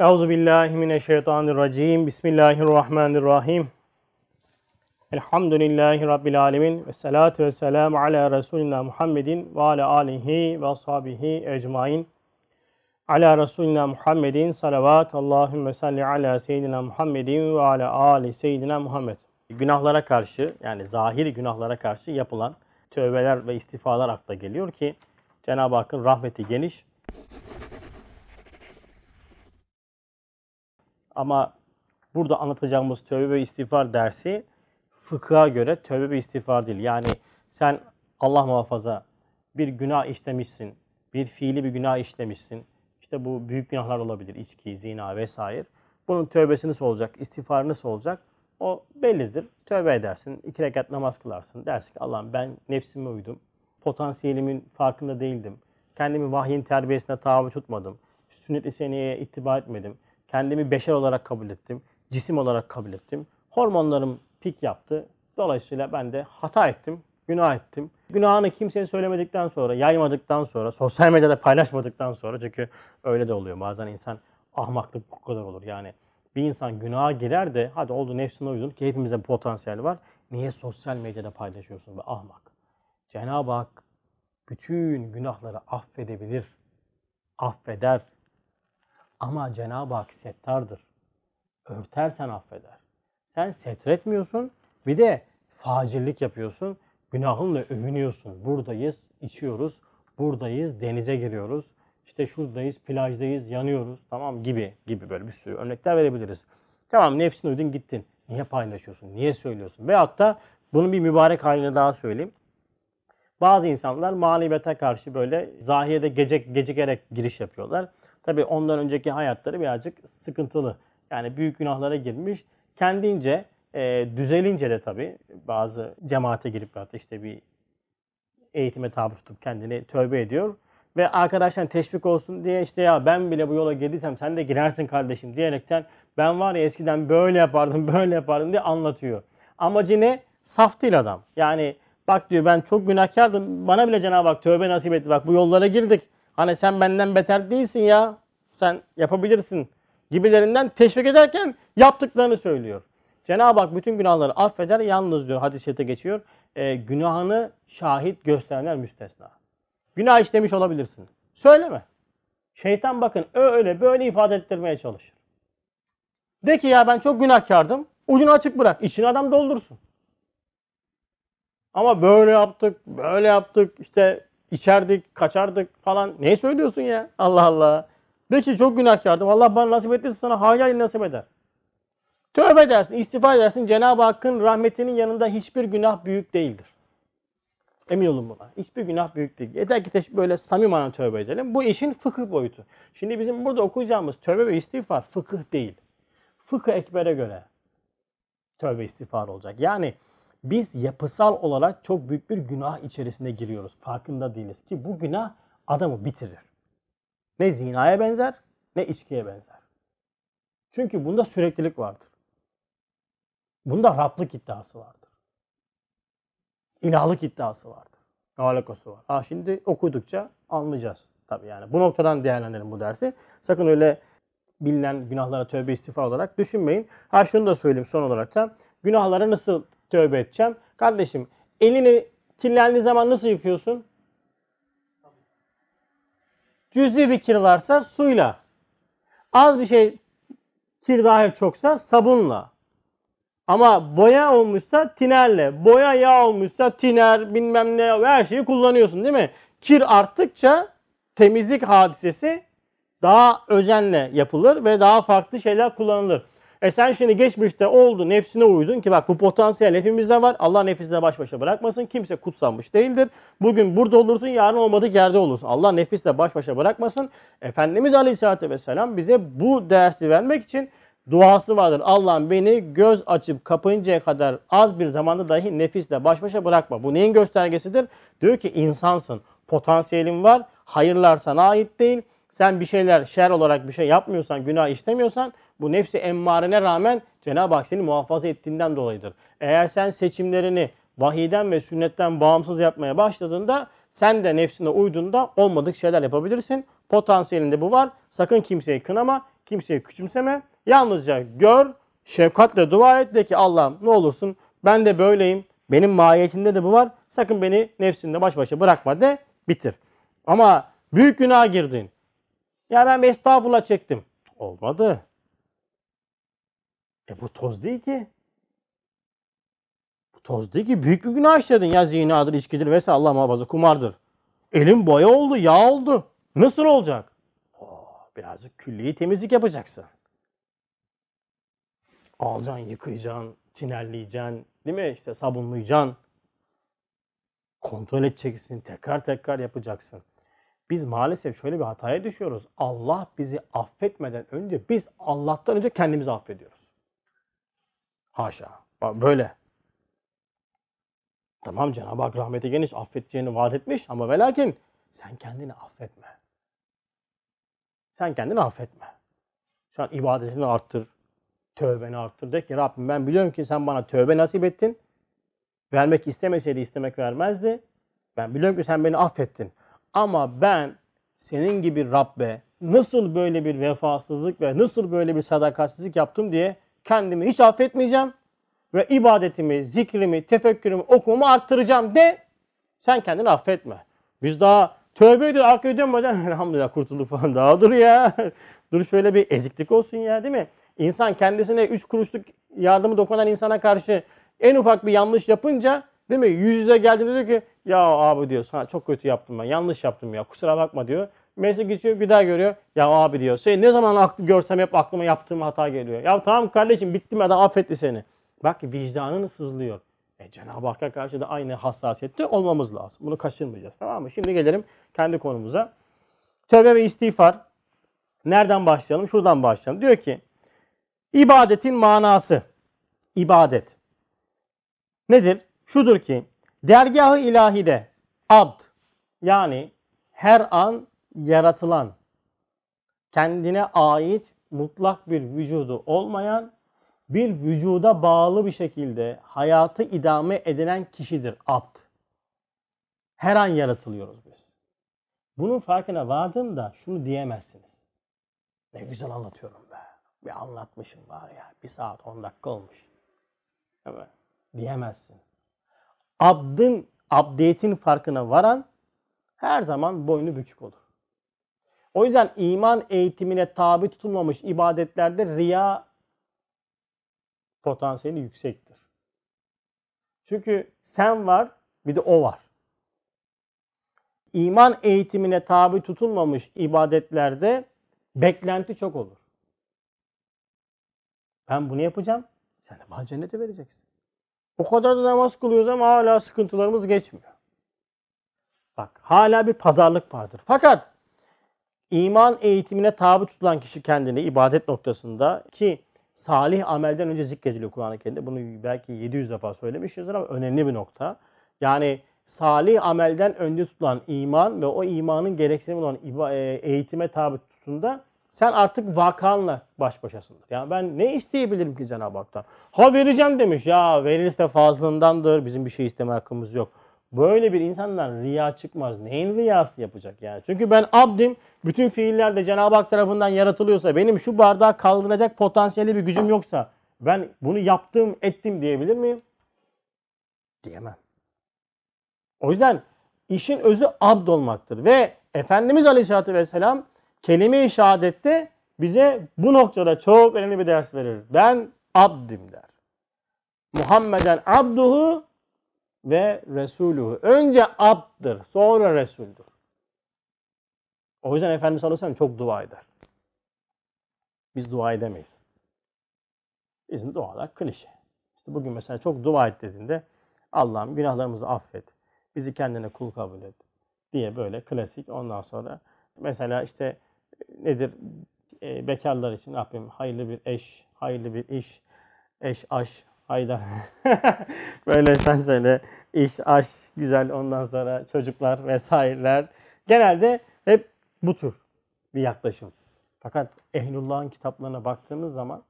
Euzu billahi mineşşeytanirracim. Bismillahirrahmanirrahim. Elhamdülillahi rabbil alamin ve salatu vesselamü ala resulina Muhammedin ve ala alihi ve ashabihi ecmaîn. Ala resulina Muhammedin salavat. Allahümme salli ala seyyidina Muhammedin ve ala ali seyyidina Muhammed. Günahlara karşı yani zahiri günahlara karşı yapılan tövbeler ve istiğfarlar akla geliyor ki Cenab-ı Hakk'ın rahmeti geniş. Ama burada anlatacağımız tövbe ve istiğfar dersi fıkha göre tövbe ve istiğfar değil. Yani sen Allah muhafaza bir günah işlemişsin, bir fiili bir günah işlemişsin. İşte bu büyük günahlar olabilir, içki, zina vesaire. Bunun tövbesi nasıl olacak, istiğfarı nasıl olacak? O bellidir. Tövbe edersin, iki rekat namaz kılarsın. Dersin ki Allah'ım ben nefsime uydum. Potansiyelimin farkında değildim. Kendimi vahyin terbiyesine tabi tutmadım. Sünnet-i seniyeye ittiba etmedim. Kendimi beşer olarak kabul ettim. Cisim olarak kabul ettim. Hormonlarım pik yaptı. Dolayısıyla ben de hata ettim. Günah ettim. Günahını kimseye söylemedikten sonra, yaymadıktan sonra, sosyal medyada paylaşmadıktan sonra çünkü öyle de oluyor. Bazen insan ahmaklık bu kadar olur. Yani bir insan günaha girer de hadi oldu nefsine uydun ki hepimizde potansiyel var. Niye sosyal medyada paylaşıyorsun be ahmak? Cenab-ı Hak bütün günahları affedebilir. Affeder. Ama Cenab-ı Hak settardır. Örtersen affeder. Sen setretmiyorsun. Bir de facirlik yapıyorsun. Günahınla övünüyorsun. Buradayız, içiyoruz. Buradayız, denize giriyoruz. İşte şuradayız, plajdayız, yanıyoruz. Tamam gibi gibi böyle bir sürü örnekler verebiliriz. Tamam nefsine uydun gittin. Niye paylaşıyorsun? Niye söylüyorsun? Veyahut da bunun bir mübarek halini daha söyleyeyim. Bazı insanlar maneviyata karşı böyle zahirde gece, gecikerek giriş yapıyorlar. Tabi ondan önceki hayatları birazcık sıkıntılı. Yani büyük günahlara girmiş. Kendince e, düzelince de tabi bazı cemaate girip hatta işte bir eğitime tabi tutup kendini tövbe ediyor. Ve arkadaşlar teşvik olsun diye işte ya ben bile bu yola girdiysem sen de girersin kardeşim diyerekten ben var ya eskiden böyle yapardım böyle yapardım diye anlatıyor. Amacı ne? Saf değil adam. Yani bak diyor ben çok günahkardım bana bile Cenab-ı Hak tövbe nasip etti. Bak bu yollara girdik. Hani sen benden beter değilsin ya. Sen yapabilirsin gibilerinden teşvik ederken yaptıklarını söylüyor. Cenab-ı Hak bütün günahları affeder. Yalnız diyor hadis-i şerifte geçiyor. E, günahını şahit gösterenler müstesna. Günah işlemiş olabilirsin. Söyleme. Şeytan bakın öyle böyle ifade ettirmeye çalışır. De ki ya ben çok günahkardım. Ucunu açık bırak. İçini adam doldursun. Ama böyle yaptık, böyle yaptık, işte içerdik, kaçardık falan. Ne söylüyorsun ya? Allah Allah. De ki çok günahkardım. Allah bana nasip ettiyse sana hayal nasip eder. Tövbe edersin, istiğfar edersin. Cenab-ı Hakk'ın rahmetinin yanında hiçbir günah büyük değildir. Emin olun buna. Hiçbir günah büyük değil. Yeter ki böyle samimi tövbe edelim. Bu işin fıkıh boyutu. Şimdi bizim burada okuyacağımız tövbe ve istiğfar fıkıh değil. Fıkıh ekbere göre tövbe istiğfar olacak. Yani biz yapısal olarak çok büyük bir günah içerisine giriyoruz. Farkında değiliz ki bu günah adamı bitirir. Ne zinaya benzer ne içkiye benzer. Çünkü bunda süreklilik vardır. Bunda Rablık iddiası vardır. İlahlık iddiası vardır. Ne alakası var? Ha şimdi okudukça anlayacağız. Tabii yani bu noktadan değerlendirin bu dersi. Sakın öyle bilinen günahlara tövbe istiğfar olarak düşünmeyin. Ha şunu da söyleyeyim son olarak da. Günahlara nasıl tövbe edeceğim? Kardeşim elini kirlendiği zaman nasıl yıkıyorsun? Cüzi bir kir varsa suyla. Az bir şey kir dahi çoksa sabunla. Ama boya olmuşsa tinerle, boya yağ olmuşsa tiner bilmem ne her şeyi kullanıyorsun değil mi? Kir arttıkça temizlik hadisesi daha özenle yapılır ve daha farklı şeyler kullanılır. E sen şimdi geçmişte oldu nefsine uydun ki bak bu potansiyel hepimizde var. Allah nefisle baş başa bırakmasın. Kimse kutsanmış değildir. Bugün burada olursun yarın olmadık yerde olursun. Allah nefisle baş başa bırakmasın. Efendimiz Aleyhisselatü Vesselam bize bu dersi vermek için duası vardır. Allah'ım beni göz açıp kapayıncaya kadar az bir zamanda dahi nefisle baş başa bırakma. Bu neyin göstergesidir? Diyor ki insansın. Potansiyelin var. Hayırlar sana ait değil. Sen bir şeyler şer olarak bir şey yapmıyorsan, günah işlemiyorsan bu nefsi emmarene rağmen Cenab-ı Hak seni muhafaza ettiğinden dolayıdır. Eğer sen seçimlerini vahiden ve sünnetten bağımsız yapmaya başladığında sen de nefsine uyduğunda olmadık şeyler yapabilirsin. Potansiyelinde bu var. Sakın kimseyi kınama. kimseyi küçümseme. Yalnızca gör, şefkatle dua et de ki Allah'ım ne olursun ben de böyleyim. Benim mahiyetimde de bu var. Sakın beni nefsinde baş başa bırakma de bitir. Ama büyük günah girdin. Ya ben bir estağfurullah çektim. Olmadı. E bu toz değil ki. Bu toz değil ki. Büyük bir günah işledin. Ya zinadır, içkidir vesaire Allah muhafaza kumardır. Elim boya oldu, yağ oldu. Nasıl olacak? Oo, birazcık külliyi temizlik yapacaksın. Alacaksın, yıkayacaksın, tinelleyeceksin, değil mi? İşte sabunlayacaksın. Kontrol edeceksin, tekrar tekrar yapacaksın. Biz maalesef şöyle bir hataya düşüyoruz. Allah bizi affetmeden önce biz Allah'tan önce kendimizi affediyoruz. Haşa. Böyle. Tamam Cenab-ı Hak rahmeti geniş affedeceğini vaat etmiş ama ve lakin sen kendini affetme. Sen kendini affetme. Sen ibadetini arttır. Tövbeni arttır. De ki Rabbim ben biliyorum ki sen bana tövbe nasip ettin. Vermek istemeseydi istemek vermezdi. Ben biliyorum ki sen beni affettin. Ama ben senin gibi Rabbe nasıl böyle bir vefasızlık ve nasıl böyle bir sadakatsizlik yaptım diye kendimi hiç affetmeyeceğim. Ve ibadetimi, zikrimi, tefekkürümü, okumamı arttıracağım de sen kendini affetme. Biz daha tövbe ediyor, arkaya dönmeden elhamdülillah kurtulduk falan daha dur ya. dur şöyle bir eziklik olsun ya değil mi? İnsan kendisine üç kuruşluk yardımı dokunan insana karşı en ufak bir yanlış yapınca değil mi? Yüz yüze geldiğinde diyor ki ya abi diyor sana çok kötü yaptım ben yanlış yaptım ya kusura bakma diyor. Mesaj geçiyor bir daha görüyor. Ya abi diyor. Sen ne zaman aklı görsem hep aklıma yaptığım hata geliyor. Ya tamam kardeşim bitti mi adam affetti seni. Bak vicdanın sızlıyor. E, Cenab-ı Hakk'a karşı da aynı hassasiyette olmamız lazım. Bunu kaçırmayacağız tamam mı? Şimdi gelelim kendi konumuza. Tövbe ve istiğfar. Nereden başlayalım? Şuradan başlayalım. Diyor ki ibadetin manası. İbadet. Nedir? Şudur ki dergahı ilahide abd yani her an yaratılan kendine ait mutlak bir vücudu olmayan bir vücuda bağlı bir şekilde hayatı idame edilen kişidir abd. Her an yaratılıyoruz biz. Bunun farkına vardığımda şunu diyemezsiniz. Ne güzel anlatıyorum be. Bir anlatmışım var ya. Bir saat on dakika olmuş. Evet. Diyemezsin. Abdın, abdiyetin farkına varan her zaman boynu bükük olur. O yüzden iman eğitimine tabi tutulmamış ibadetlerde riya potansiyeli yüksektir. Çünkü sen var bir de o var. İman eğitimine tabi tutulmamış ibadetlerde beklenti çok olur. Ben bunu yapacağım. Sen de bana cennete vereceksin. O kadar da namaz kılıyoruz ama hala sıkıntılarımız geçmiyor. Bak hala bir pazarlık vardır. Fakat iman eğitimine tabi tutulan kişi kendini ibadet noktasında ki salih amelden önce zikrediliyor Kur'an-ı Kerim'de. Bunu belki 700 defa söylemişizdir ama önemli bir nokta. Yani salih amelden önce tutulan iman ve o imanın gereksinimi olan eğitime tabi tuttuğunda sen artık vakanla baş başasındır. Yani ben ne isteyebilirim ki Cenab-ı Hak'tan? Ha vereceğim demiş. Ya verilirse fazlındandır. Bizim bir şey isteme hakkımız yok. Böyle bir insandan riya çıkmaz. Neyin riyası yapacak yani? Çünkü ben abdim. Bütün fiiller de Cenab-ı Hak tarafından yaratılıyorsa, benim şu bardağı kaldıracak potansiyeli bir gücüm yoksa ben bunu yaptım, ettim diyebilir miyim? Diyemem. O yüzden işin özü abd olmaktır. Ve Efendimiz Aleyhisselatü Vesselam kelime-i şehadette bize bu noktada çok önemli bir ders verir. Ben abdim der. Muhammeden abduhu ve resuluhu. Önce abdır, sonra resuldür. O yüzden Efendimiz sallallahu aleyhi çok dua eder. Biz dua edemeyiz. Bizim dualar klişe. İşte bugün mesela çok dua et dediğinde Allah'ım günahlarımızı affet. Bizi kendine kul kabul et diye böyle klasik. Ondan sonra mesela işte nedir? E, bekarlar için yapayım? Hayırlı bir eş, hayırlı bir iş, eş, aş, hayda. böyle sen söyle. iş, aş, güzel ondan sonra çocuklar vesaireler. Genelde hep bu tür bir yaklaşım. Fakat Ehlullah'ın kitaplarına baktığınız zaman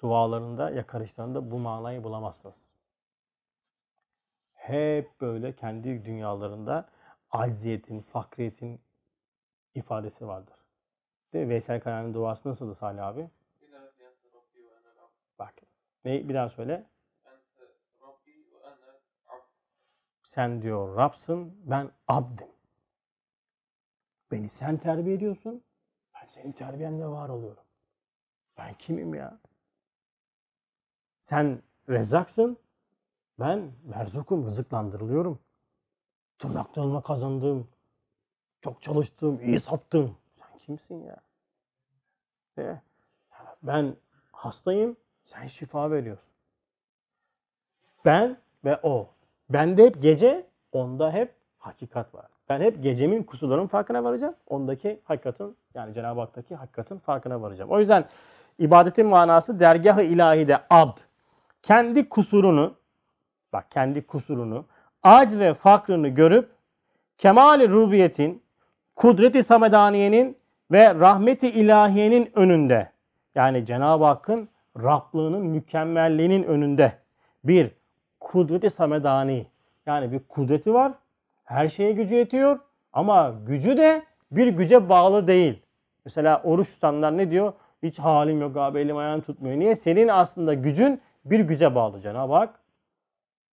dualarında, yakarışlarında bu manayı bulamazsınız. Hep böyle kendi dünyalarında acziyetin, fakriyetin ifadesi vardır. Değil mi? Veysel Karani'nin duası nasıldı Salih abi? Bak. Ne, bir daha söyle. Sen diyor Rab'sın, ben abdim. Beni sen terbiye ediyorsun, ben senin terbiyenle var oluyorum. Ben kimim ya? Sen rezzaksın, ben merzukum, rızıklandırılıyorum. Tırnaklarımla kazandığım çok çalıştığım, iyi sattım. Sen kimsin ya? E, Ben hastayım, sen şifa veriyorsun. Ben ve o. Bende hep gece, onda hep hakikat var. Ben hep gecemin kusurlarının farkına varacağım. Ondaki hakikatin yani Cenab-ı Hak'taki hakikatin farkına varacağım. O yüzden ibadetin manası dergah-ı ilahide abd. Kendi kusurunu bak kendi kusurunu acz ve fakrını görüp kemal-i rubiyetin, kudreti samedaniyenin ve rahmeti ilahiyenin önünde yani Cenab-ı Hakk'ın Rablığının mükemmelliğinin önünde bir kudreti samedani yani bir kudreti var. Her şeye gücü yetiyor ama gücü de bir güce bağlı değil. Mesela oruç tutanlar ne diyor? Hiç halim yok abi elim ayağım tutmuyor. Niye? Senin aslında gücün bir güce bağlı Cenab-ı Hak.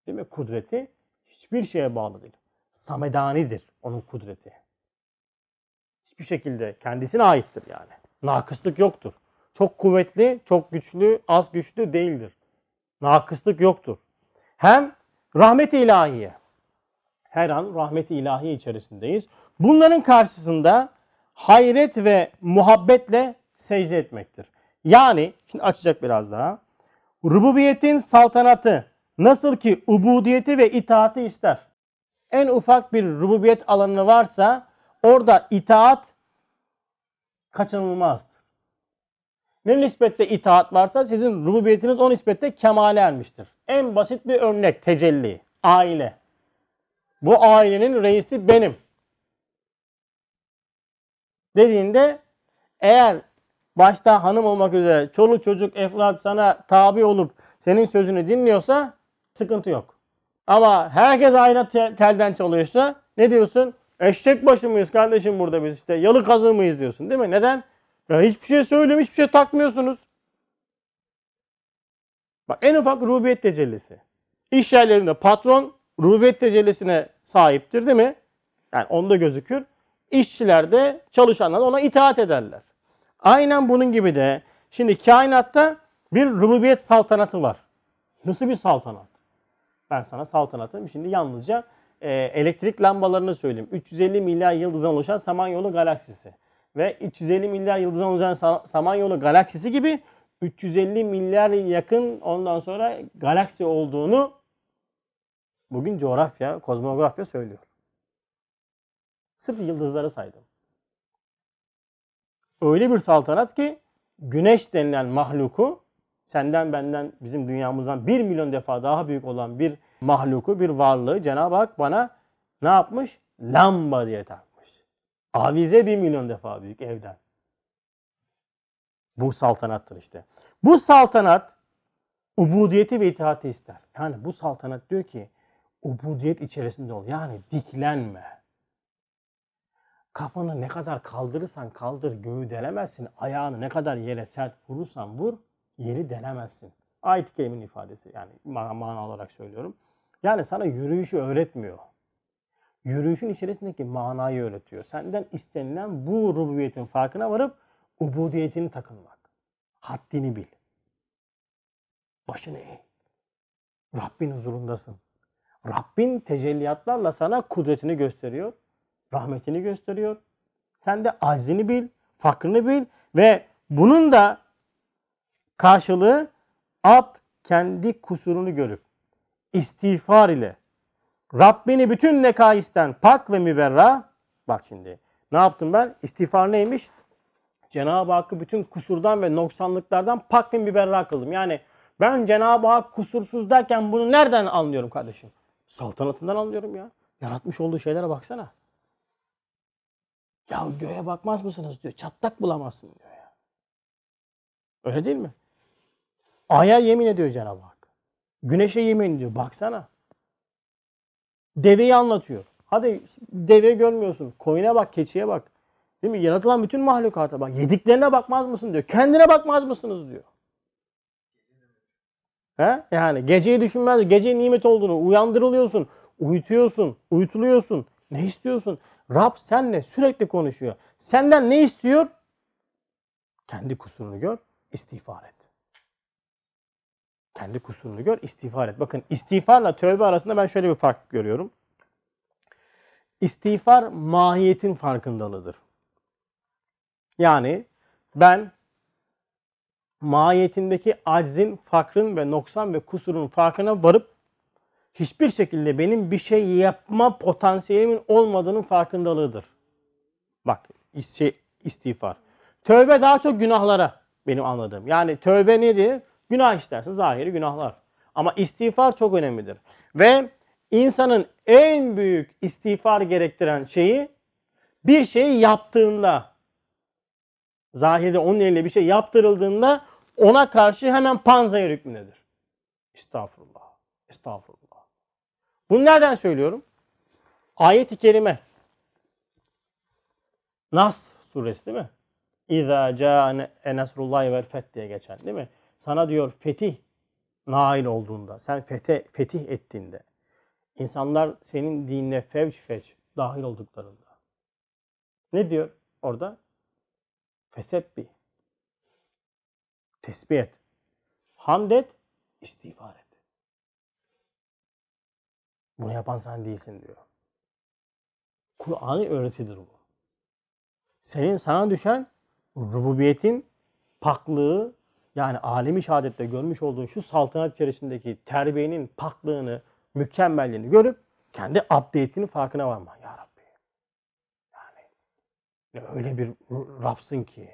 Değil mi? Kudreti hiçbir şeye bağlı değil. Samedanidir onun kudreti. Hiçbir şekilde kendisine aittir yani. Nakıslık yoktur. Çok kuvvetli, çok güçlü, az güçlü değildir. Nakıslık yoktur. Hem rahmet-i ilahiye. Her an rahmet-i içerisindeyiz. Bunların karşısında hayret ve muhabbetle secde etmektir. Yani, şimdi açacak biraz daha. Rububiyetin saltanatı nasıl ki ubudiyeti ve itaati ister. En ufak bir rububiyet alanı varsa orada itaat kaçınılmazdır. Ne nispette itaat varsa sizin rububiyetiniz o nispette kemale ermiştir. En basit bir örnek tecelli. Aile. Bu ailenin reisi benim. Dediğinde eğer başta hanım olmak üzere çoluk çocuk efrat sana tabi olup senin sözünü dinliyorsa sıkıntı yok. Ama herkes aynı te- telden çalıyorsa ne diyorsun? Eşek başı mıyız kardeşim burada biz işte yalı kazığı mıyız diyorsun değil mi? Neden? Ya hiçbir şey söylüyorum, hiçbir şey takmıyorsunuz. Bak en ufak rububiyet tecellisi. İş yerlerinde patron rububiyet tecellisine sahiptir değil mi? Yani onda gözükür. İşçiler de çalışanlar ona itaat ederler. Aynen bunun gibi de şimdi kainatta bir rububiyet saltanatı var. Nasıl bir saltanat? Ben sana saltanatın şimdi yalnızca e, elektrik lambalarını söyleyeyim. 350 milyar yıldızdan oluşan Samanyolu galaksisi ve 350 milyar yıldızdan oluşan Sa- Samanyolu galaksisi gibi 350 milyar yakın ondan sonra galaksi olduğunu bugün coğrafya, kozmografya söylüyor. Sırf yıldızları saydım. Öyle bir saltanat ki güneş denilen mahluku senden benden bizim dünyamızdan bir milyon defa daha büyük olan bir mahluku, bir varlığı Cenab-ı Hak bana ne yapmış? Lamba diye takmış. Avize bir milyon defa büyük evden. Bu saltanattır işte. Bu saltanat ubudiyeti ve itaati ister. Yani bu saltanat diyor ki ubudiyet içerisinde ol. Yani diklenme. Kafanı ne kadar kaldırırsan kaldır göğü delemezsin. Ayağını ne kadar yere sert vurursan vur yeri delemezsin. Ayet-i ifadesi yani mana, mana olarak söylüyorum. Yani sana yürüyüşü öğretmiyor. Yürüyüşün içerisindeki manayı öğretiyor. Senden istenilen bu rububiyetin farkına varıp ubudiyetini takınmak. Haddini bil. Başını eğ. Rabbin huzurundasın. Rabbin tecelliyatlarla sana kudretini gösteriyor. Rahmetini gösteriyor. Sen de aczini bil, fakrını bil ve bunun da karşılığı abd kendi kusurunu görüp istiğfar ile Rabbini bütün nekaisten pak ve müberra bak şimdi ne yaptım ben? İstiğfar neymiş? Cenab-ı Hakk'ı bütün kusurdan ve noksanlıklardan pak ve müberra kıldım. Yani ben Cenab-ı Hak kusursuz derken bunu nereden anlıyorum kardeşim? Saltanatından anlıyorum ya. Yaratmış olduğu şeylere baksana. Ya göğe bakmaz mısınız diyor. Çatlak bulamazsın diyor ya. Öyle değil mi? Aya yemin ediyor Cenab-ı Hak. Güneşe yemin ediyor. Baksana. Deveyi anlatıyor. Hadi deve görmüyorsun. Koyuna bak, keçiye bak. Değil mi? Yaratılan bütün mahlukata bak. Yediklerine bakmaz mısın diyor. Kendine bakmaz mısınız diyor. He? Yani geceyi düşünmez. Gece nimet olduğunu uyandırılıyorsun. Uyutuyorsun. Uyutuluyorsun. Ne istiyorsun? Rab senle sürekli konuşuyor. Senden ne istiyor? Kendi kusurunu gör, istiğfar et. Kendi kusurunu gör, istiğfar et. Bakın istiğfarla tövbe arasında ben şöyle bir fark görüyorum. İstiğfar mahiyetin farkındalığıdır. Yani ben mahiyetindeki aczin, fakrın ve noksan ve kusurun farkına varıp hiçbir şekilde benim bir şey yapma potansiyelimin olmadığının farkındalığıdır. Bak şey, istiğfar. Tövbe daha çok günahlara benim anladığım. Yani tövbe nedir? Günah işlersin zahiri günahlar. Ama istiğfar çok önemlidir. Ve insanın en büyük istiğfar gerektiren şeyi bir şeyi yaptığında zahirde onun eline bir şey yaptırıldığında ona karşı hemen panzaya hükmündedir. Estağfurullah. Estağfurullah. Bunu nereden söylüyorum? Ayet-i kerime. Nas suresi değil mi? İza ca'ane nasrullahi vel feth diye geçen değil mi? Sana diyor fetih nail olduğunda, sen fete, fetih ettiğinde, insanlar senin dinine fevç fevç dahil olduklarında. Ne diyor orada? Fesebbi. Tesbih et. Hamd et, istiğfar et. Bunu yapan sen değilsin diyor. Kur'an'ı öğretidir bu. Senin sana düşen rububiyetin paklığı yani alemi şehadette görmüş olduğun şu saltanat içerisindeki terbiyenin paklığını, mükemmelliğini görüp kendi abdiyetinin farkına varma. Ya Rabbi. Yani öyle bir Rabsın ki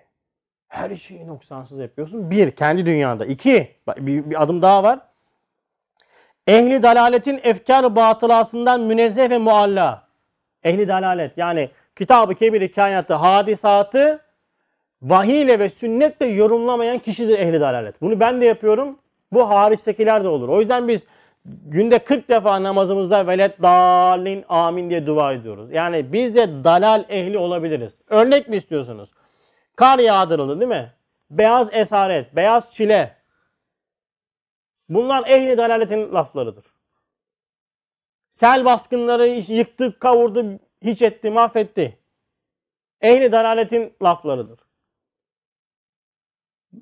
her şeyi noksansız yapıyorsun. Bir, kendi dünyanda. İki, bir, bir adım daha var. Ehli dalaletin efkar batılasından münezzeh ve mualla. Ehli dalalet yani kitabı kebiri kainatı, hadisatı vahiy ile ve sünnetle yorumlamayan kişidir ehli dalalet. Bunu ben de yapıyorum. Bu hariçtekiler de olur. O yüzden biz günde 40 defa namazımızda velet dalin amin diye dua ediyoruz. Yani biz de dalal ehli olabiliriz. Örnek mi istiyorsunuz? Kar yağdırıldı değil mi? Beyaz esaret, beyaz çile. Bunlar ehli dalaletin laflarıdır. Sel baskınları yıktı, kavurdu, hiç etti, mahvetti. Ehli dalaletin laflarıdır.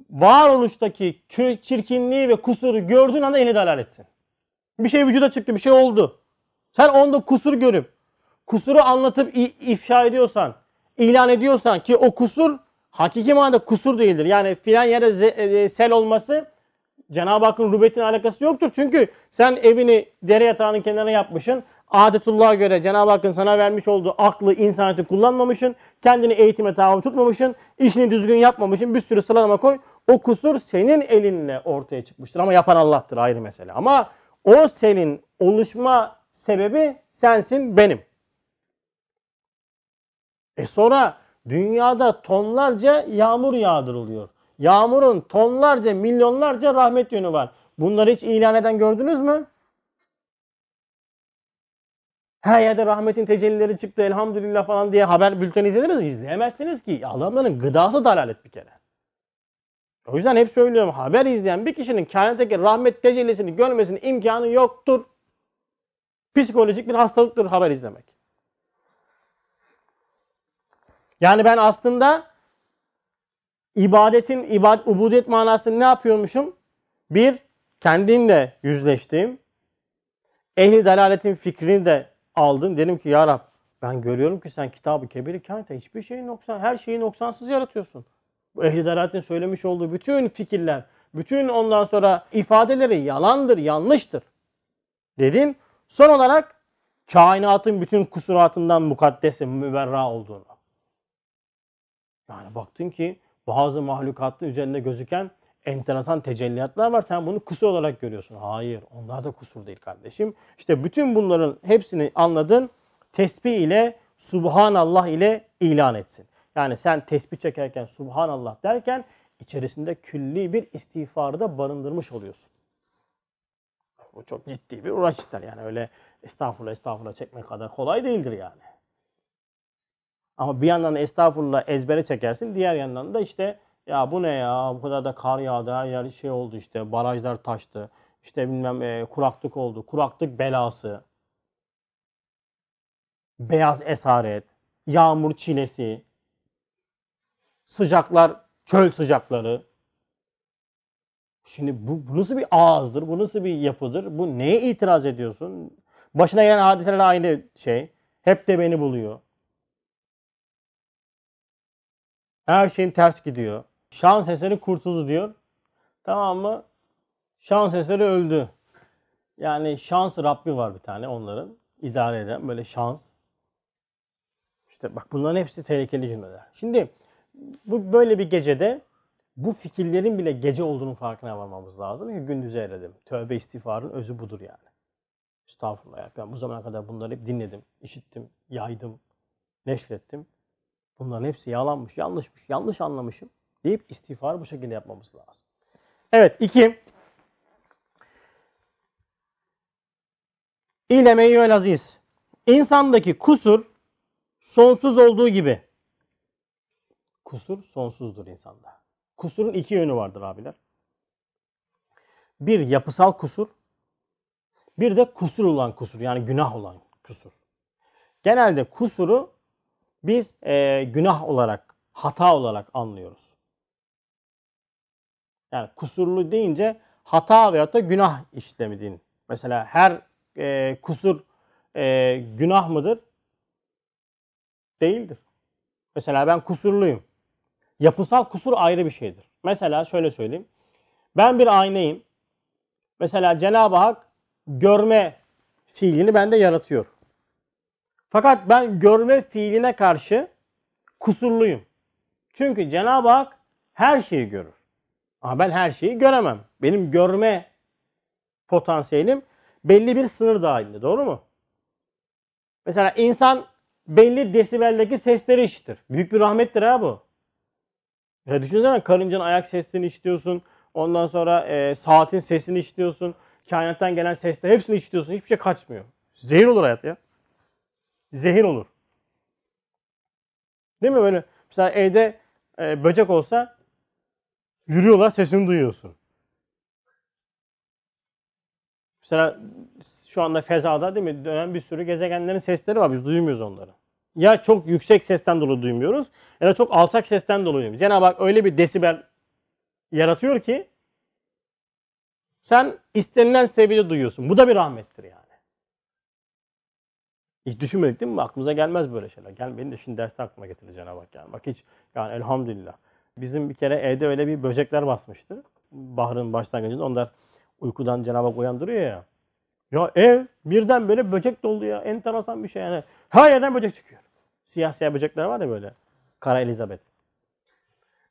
Varoluştaki çirkinliği ve kusuru gördüğün anda ehli dalaletsin. Bir şey vücuda çıktı, bir şey oldu. Sen onda kusur görüp, kusuru anlatıp ifşa ediyorsan, ilan ediyorsan ki o kusur hakiki manada kusur değildir. Yani filan yere sel olması Cenab-ı Hakk'ın rubetin alakası yoktur. Çünkü sen evini dere yatağının kenarına yapmışsın. Adetullah'a göre Cenab-ı Hakk'ın sana vermiş olduğu aklı, insaniyeti kullanmamışsın. Kendini eğitime tabi tutmamışsın. işini düzgün yapmamışsın. Bir sürü sıralama koy. O kusur senin elinle ortaya çıkmıştır. Ama yapan Allah'tır ayrı mesele. Ama o senin oluşma sebebi sensin benim. E sonra dünyada tonlarca yağmur yağdırılıyor. Yağmurun tonlarca, milyonlarca rahmet yönü var. Bunları hiç ilan eden gördünüz mü? Her yerde rahmetin tecellileri çıktı elhamdülillah falan diye haber bülteni izlediniz mi? İzleyemezsiniz ki. Adamların gıdası dalalet bir kere. O yüzden hep söylüyorum haber izleyen bir kişinin kainattaki rahmet tecellisini görmesinin imkanı yoktur. Psikolojik bir hastalıktır haber izlemek. Yani ben aslında ibadetin ibadet ubudiyet manasını ne yapıyormuşum? Bir, kendimle yüzleştim. Ehli dalaletin fikrini de aldım. Dedim ki ya Rab ben görüyorum ki sen kitabı kebiri kainata hiçbir şeyi noksan, her şeyi noksansız yaratıyorsun. Bu ehli dalaletin söylemiş olduğu bütün fikirler, bütün ondan sonra ifadeleri yalandır, yanlıştır. Dedim. Son olarak kainatın bütün kusuratından mukaddes ve müberra olduğunu. Yani baktın ki bazı mahlukatın üzerinde gözüken enteresan tecelliyatlar var. Sen bunu kusur olarak görüyorsun. Hayır, onlar da kusur değil kardeşim. İşte bütün bunların hepsini anladın. Tesbih ile Subhanallah ile ilan etsin. Yani sen tesbih çekerken Subhanallah derken içerisinde külli bir istiğfarı da barındırmış oluyorsun. Bu çok ciddi bir uğraş ister. Yani öyle estağfurullah estağfurullah çekmek kadar kolay değildir yani. Ama bir yandan da estağfurullah ezbere çekersin. Diğer yandan da işte ya bu ne ya bu kadar da kar yağdı her yer şey oldu işte barajlar taştı. İşte bilmem e, kuraklık oldu. Kuraklık belası. Beyaz esaret. Yağmur çilesi. Sıcaklar çöl sıcakları. Şimdi bu, bu nasıl bir ağızdır? Bu nasıl bir yapıdır? Bu neye itiraz ediyorsun? Başına gelen hadiseler aynı şey. Hep de beni buluyor. Her şeyim ters gidiyor. Şans eseri kurtuldu diyor. Tamam mı? Şans eseri öldü. Yani şans Rabbi var bir tane onların. idare eden böyle şans. İşte bak bunların hepsi tehlikeli cümleler. Şimdi bu böyle bir gecede bu fikirlerin bile gece olduğunun farkına varmamız lazım. Çünkü gündüze erelim. Tövbe istiğfarın özü budur yani. Estağfurullah ya. Ben bu zamana kadar bunları hep dinledim, işittim, yaydım, neşrettim. Bunların hepsi yalanmış, yanlışmış, yanlış anlamışım deyip istiğfarı bu şekilde yapmamız lazım. Evet iki. İlemeyi aziz. İnsandaki kusur sonsuz olduğu gibi. Kusur sonsuzdur insanda. Kusurun iki yönü vardır abiler. Bir yapısal kusur, bir de kusur olan kusur yani günah olan kusur. Genelde kusuru biz e, günah olarak, hata olarak anlıyoruz. Yani kusurlu deyince hata veyahut da günah işlemi Mesela her e, kusur e, günah mıdır? Değildir. Mesela ben kusurluyum. Yapısal kusur ayrı bir şeydir. Mesela şöyle söyleyeyim. Ben bir aynayım. Mesela Cenab-ı Hak görme fiilini bende yaratıyor. Fakat ben görme fiiline karşı kusurluyum. Çünkü Cenab-ı Hak her şeyi görür. Ama ben her şeyi göremem. Benim görme potansiyelim belli bir sınır dahilinde. Doğru mu? Mesela insan belli desibeldeki sesleri işitir. Büyük bir rahmettir ha bu. Ya düşünsene karıncanın ayak seslerini işitiyorsun. Ondan sonra e, saatin sesini işitiyorsun. Kainattan gelen sesler hepsini işitiyorsun. Hiçbir şey kaçmıyor. Zehir olur hayat ya. Zehir olur. Değil mi böyle? Mesela evde e, böcek olsa yürüyorlar sesini duyuyorsun. Mesela şu anda fezada değil mi dönen bir sürü gezegenlerin sesleri var. Biz duymuyoruz onları. Ya çok yüksek sesten dolayı duymuyoruz ya da çok alçak sesten dolayı duymuyoruz. Cenab-ı Hak öyle bir desibel yaratıyor ki sen istenilen seviyede duyuyorsun. Bu da bir rahmettir yani. Hiç düşünmedik değil mi? Aklımıza gelmez böyle şeyler. Gel beni de şimdi derste aklıma getirdi Cenab-ı Hak yani. Bak hiç yani elhamdülillah. Bizim bir kere evde öyle bir böcekler basmıştı. Bahrın başlangıcında onlar uykudan Cenab-ı Hak uyandırıyor ya. Ya ev birden böyle böcek doldu ya. Enteresan bir şey yani. Her yerden böcek çıkıyor. Siyah siyah böcekler var ya böyle. Kara Elizabeth.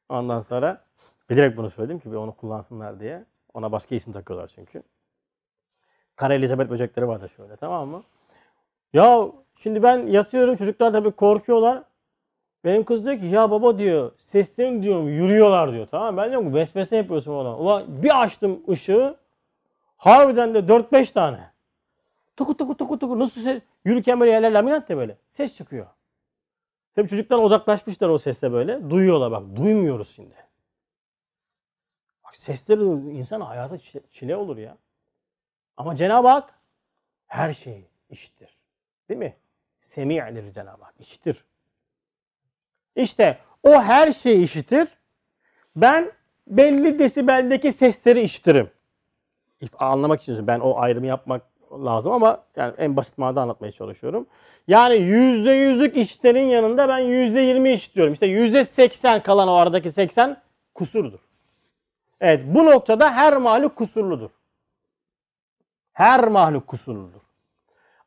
Ondan sonra bilerek bunu söyledim ki onu kullansınlar diye. Ona başka isim takıyorlar çünkü. Kara Elizabeth böcekleri var da şöyle tamam mı? Ya şimdi ben yatıyorum çocuklar tabii korkuyorlar. Benim kız diyor ki ya baba diyor seslerim diyorum yürüyorlar diyor tamam? Ben diyorum vesvese yapıyorsun ona. Ulan bir açtım ışığı harbiden de 4-5 tane. Tuku tuku tuku tuku nasıl ses yürürken böyle yerler laminat de böyle ses çıkıyor. Tabii çocuklar odaklaşmışlar o sesle böyle. Duyuyorlar bak duymuyoruz şimdi. Bak sesleri insan hayata çile olur ya. Ama Cenab-ı Hak her şeyi işitir. Değil mi? Semi'dir Cenab-ı Hak. İşitir. İşte o her şeyi işitir. Ben belli desibeldeki sesleri işitirim. Anlamak için ben o ayrımı yapmak lazım ama yani en basit manada anlatmaya çalışıyorum. Yani yüzde yüzlük işlerin yanında ben yüzde yirmi işitiyorum. İşte yüzde seksen kalan o aradaki seksen kusurdur. Evet bu noktada her mahluk kusurludur. Her mahluk kusurludur.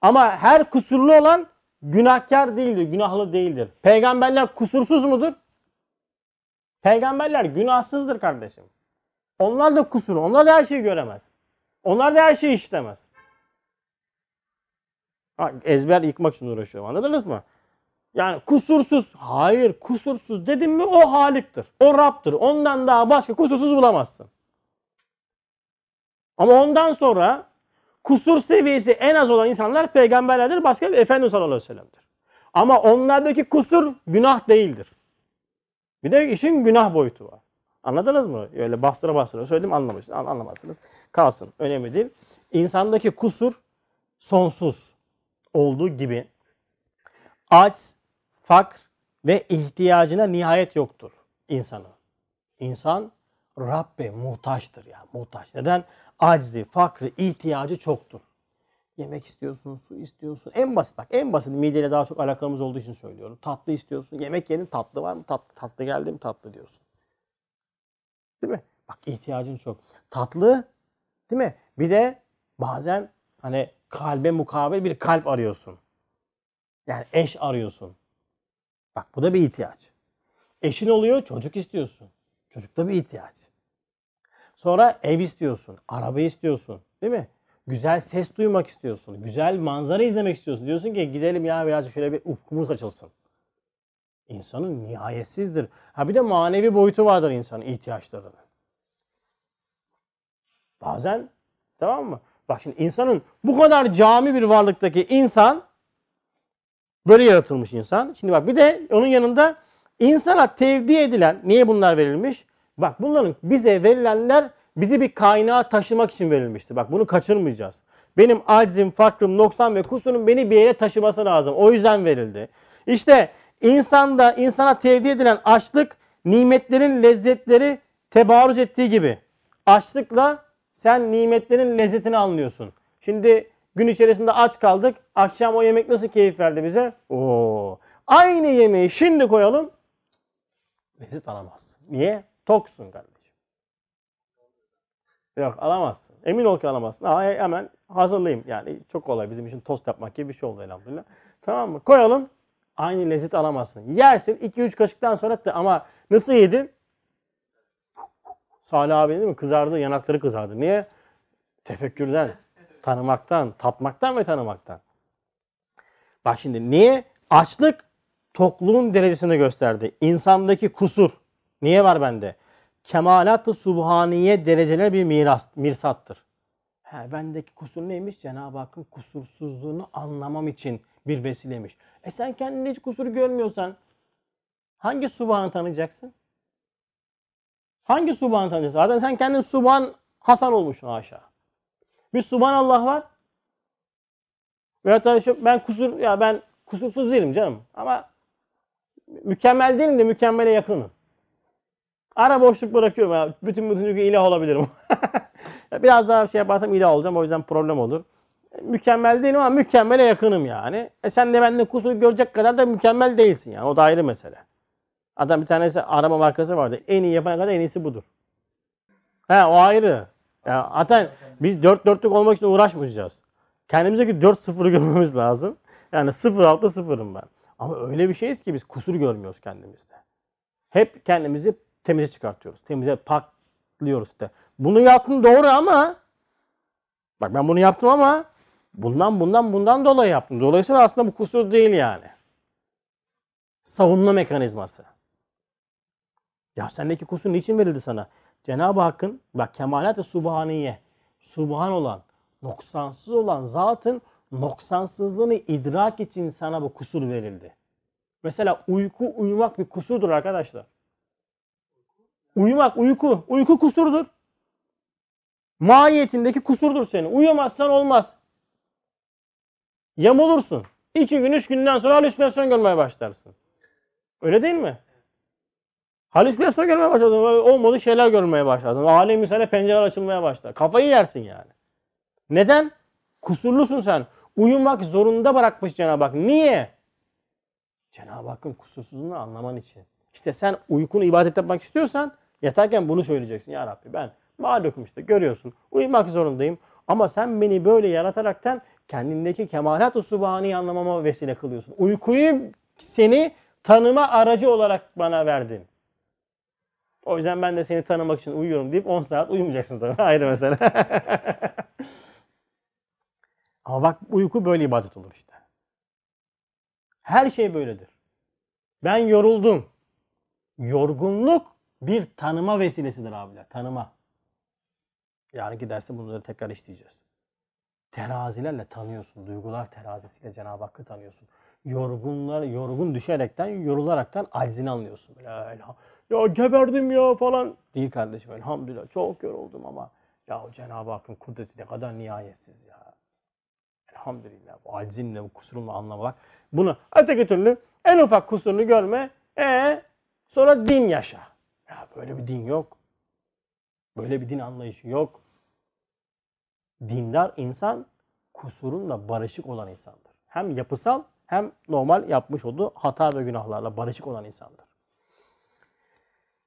Ama her kusurlu olan günahkar değildir, günahlı değildir. Peygamberler kusursuz mudur? Peygamberler günahsızdır kardeşim. Onlar da kusur, onlar da her şeyi göremez. Onlar da her şeyi işlemez. Ha, ezber yıkmak için uğraşıyorum anladınız mı? Yani kusursuz. Hayır kusursuz dedim mi o Halik'tir. O Rab'tır. Ondan daha başka kusursuz bulamazsın. Ama ondan sonra kusur seviyesi en az olan insanlar peygamberlerdir. Başka Efendimiz sallallahu aleyhi ve sellem'dir. Ama onlardaki kusur günah değildir. Bir de işin günah boyutu var. Anladınız mı? Öyle bastıra bastıra söyledim anlamışsınız. An- Anlamazsınız. Kalsın. Önemli değil. İnsandaki kusur sonsuz olduğu gibi aç, fakr ve ihtiyacına nihayet yoktur insanın. İnsan Rabbe muhtaçtır ya muhtaç. Neden? Aczi, fakrı, ihtiyacı çoktur. Yemek istiyorsun, su istiyorsun. En basit bak en basit mideyle daha çok alakamız olduğu için söylüyorum. Tatlı istiyorsun. Yemek yedin tatlı var mı? Tatlı, tatlı geldi mi? Tatlı diyorsun. Değil mi? Bak ihtiyacın çok. Tatlı değil mi? Bir de bazen hani kalbe mukabil bir kalp arıyorsun. Yani eş arıyorsun. Bak bu da bir ihtiyaç. Eşin oluyor çocuk istiyorsun. Çocuk da bir ihtiyaç. Sonra ev istiyorsun, araba istiyorsun, değil mi? Güzel ses duymak istiyorsun, güzel manzara izlemek istiyorsun. Diyorsun ki gidelim ya biraz şöyle bir ufkumuz açılsın. İnsanın nihayetsizdir. Ha bir de manevi boyutu vardır insanın ihtiyaçlarının. Bazen tamam mı? Bak şimdi insanın bu kadar cami bir varlıktaki insan böyle yaratılmış insan. Şimdi bak bir de onun yanında insana tevdi edilen niye bunlar verilmiş? Bak bunların bize verilenler bizi bir kaynağa taşımak için verilmişti. Bak bunu kaçırmayacağız. Benim acizim, fakrım, noksan ve kusurum beni bir yere taşıması lazım. O yüzden verildi. İşte insanda insana tevdi edilen açlık nimetlerin lezzetleri tebarüz ettiği gibi. Açlıkla sen nimetlerin lezzetini anlıyorsun. Şimdi gün içerisinde aç kaldık. Akşam o yemek nasıl keyif verdi bize? Oo. Aynı yemeği şimdi koyalım. Lezzet alamazsın. Niye? Toksun kardeşim. Yok alamazsın. Emin ol ki alamazsın. Ha, hemen hazırlayayım. Yani çok kolay bizim için tost yapmak gibi bir şey oldu elhamdülillah. Tamam mı? Koyalım. Aynı lezzet alamazsın. Yersin 2-3 kaşıktan sonra da ama nasıl yedin? Salih abi değil mi? Kızardı, yanakları kızardı. Niye? Tefekkürden, tanımaktan, tatmaktan ve tanımaktan. Bak şimdi niye? Açlık tokluğun derecesini gösterdi. İnsandaki kusur. Niye var bende? Kemalat-ı subhaniye dereceler bir miras, mirsattır. He, bendeki kusur neymiş? Cenab-ı Hakk'ın kusursuzluğunu anlamam için bir vesilemiş. E sen kendinde hiç kusur görmüyorsan hangi subhanı tanıyacaksın? Hangi subhanı tanıyacaksın? Zaten sen kendin subhan Hasan olmuşsun aşağı. Bir subhanallah var. Veyahut da ben kusur ya ben kusursuz değilim canım ama mükemmel değilim de mükemmele yakınım. Ara boşluk bırakıyorum ya. Bütün bütün gün ilah olabilirim. Biraz daha şey yaparsam ilah olacağım. O yüzden problem olur. Mükemmel değilim ama mükemmele yakınım yani. E sen de bende kusur görecek kadar da mükemmel değilsin yani. O da ayrı mesele. Adam bir tanesi araba markası vardı. En iyi yapana kadar en iyisi budur. He o ayrı. Ya zaten biz dört dörtlük olmak için uğraşmayacağız. Kendimizdeki 4-0'ı görmemiz lazım. Yani 0-6 sıfırım ben. Ama öyle bir şeyiz ki biz kusur görmüyoruz kendimizde. Hep kendimizi temize çıkartıyoruz. Temize paklıyoruz işte. Bunu yaptım doğru ama bak ben bunu yaptım ama bundan bundan bundan dolayı yaptım. Dolayısıyla aslında bu kusur değil yani. Savunma mekanizması. Ya sendeki kusur niçin verildi sana? Cenab-ı Hakk'ın bak kemalat ve subhaniye. Subhan olan, noksansız olan zatın noksansızlığını idrak için sana bu kusur verildi. Mesela uyku uyumak bir kusurdur arkadaşlar. Uyumak uyku. Uyku kusurdur. Mahiyetindeki kusurdur senin. Uyumazsan olmaz. Yamulursun. İki gün, üç günden sonra halüsinasyon görmeye başlarsın. Öyle değil mi? Halüsinasyon görmeye başladın. Olmadık şeyler görmeye başladın. Alemi sana pencereler açılmaya başlar. Kafayı yersin yani. Neden? Kusurlusun sen. Uyumak zorunda bırakmış Cenab-ı Hak. Niye? Cenab-ı Hakk'ın kusursuzluğunu anlaman için. İşte sen uykunu ibadet yapmak istiyorsan yatarken bunu söyleyeceksin. Ya Rabbi ben mağlukum işte görüyorsun. Uyumak zorundayım. Ama sen beni böyle yarataraktan kendindeki kemalat-ı subhaniyi anlamama vesile kılıyorsun. Uykuyu seni tanıma aracı olarak bana verdin. O yüzden ben de seni tanımak için uyuyorum deyip 10 saat uyumayacaksın tabii. Ayrı mesele. Ama bak uyku böyle ibadet olur işte. Her şey böyledir. Ben yoruldum. Yorgunluk bir tanıma vesilesidir abiler. Tanıma. Yarınki derste bunları tekrar işleyeceğiz. Terazilerle tanıyorsun. Duygular terazisiyle Cenab-ı Hakk'ı tanıyorsun. yorgunlar yorgun düşerekten, yorularaktan aczini anlıyorsun. Böyle, "Elha- ya geberdim ya falan. Değil kardeşim elhamdülillah çok yoruldum ama ya Cenab-ı Hakk'ın kudreti ne kadar nihayetsiz ya. Elhamdülillah bu aczinle bu kusurumla anlamak. Bunu öteki türlü en ufak kusurunu görme. E sonra din yaşa. Ya böyle bir din yok. Böyle bir din anlayışı yok. Dindar insan kusurunla barışık olan insandır. Hem yapısal hem normal yapmış olduğu hata ve günahlarla barışık olan insandır.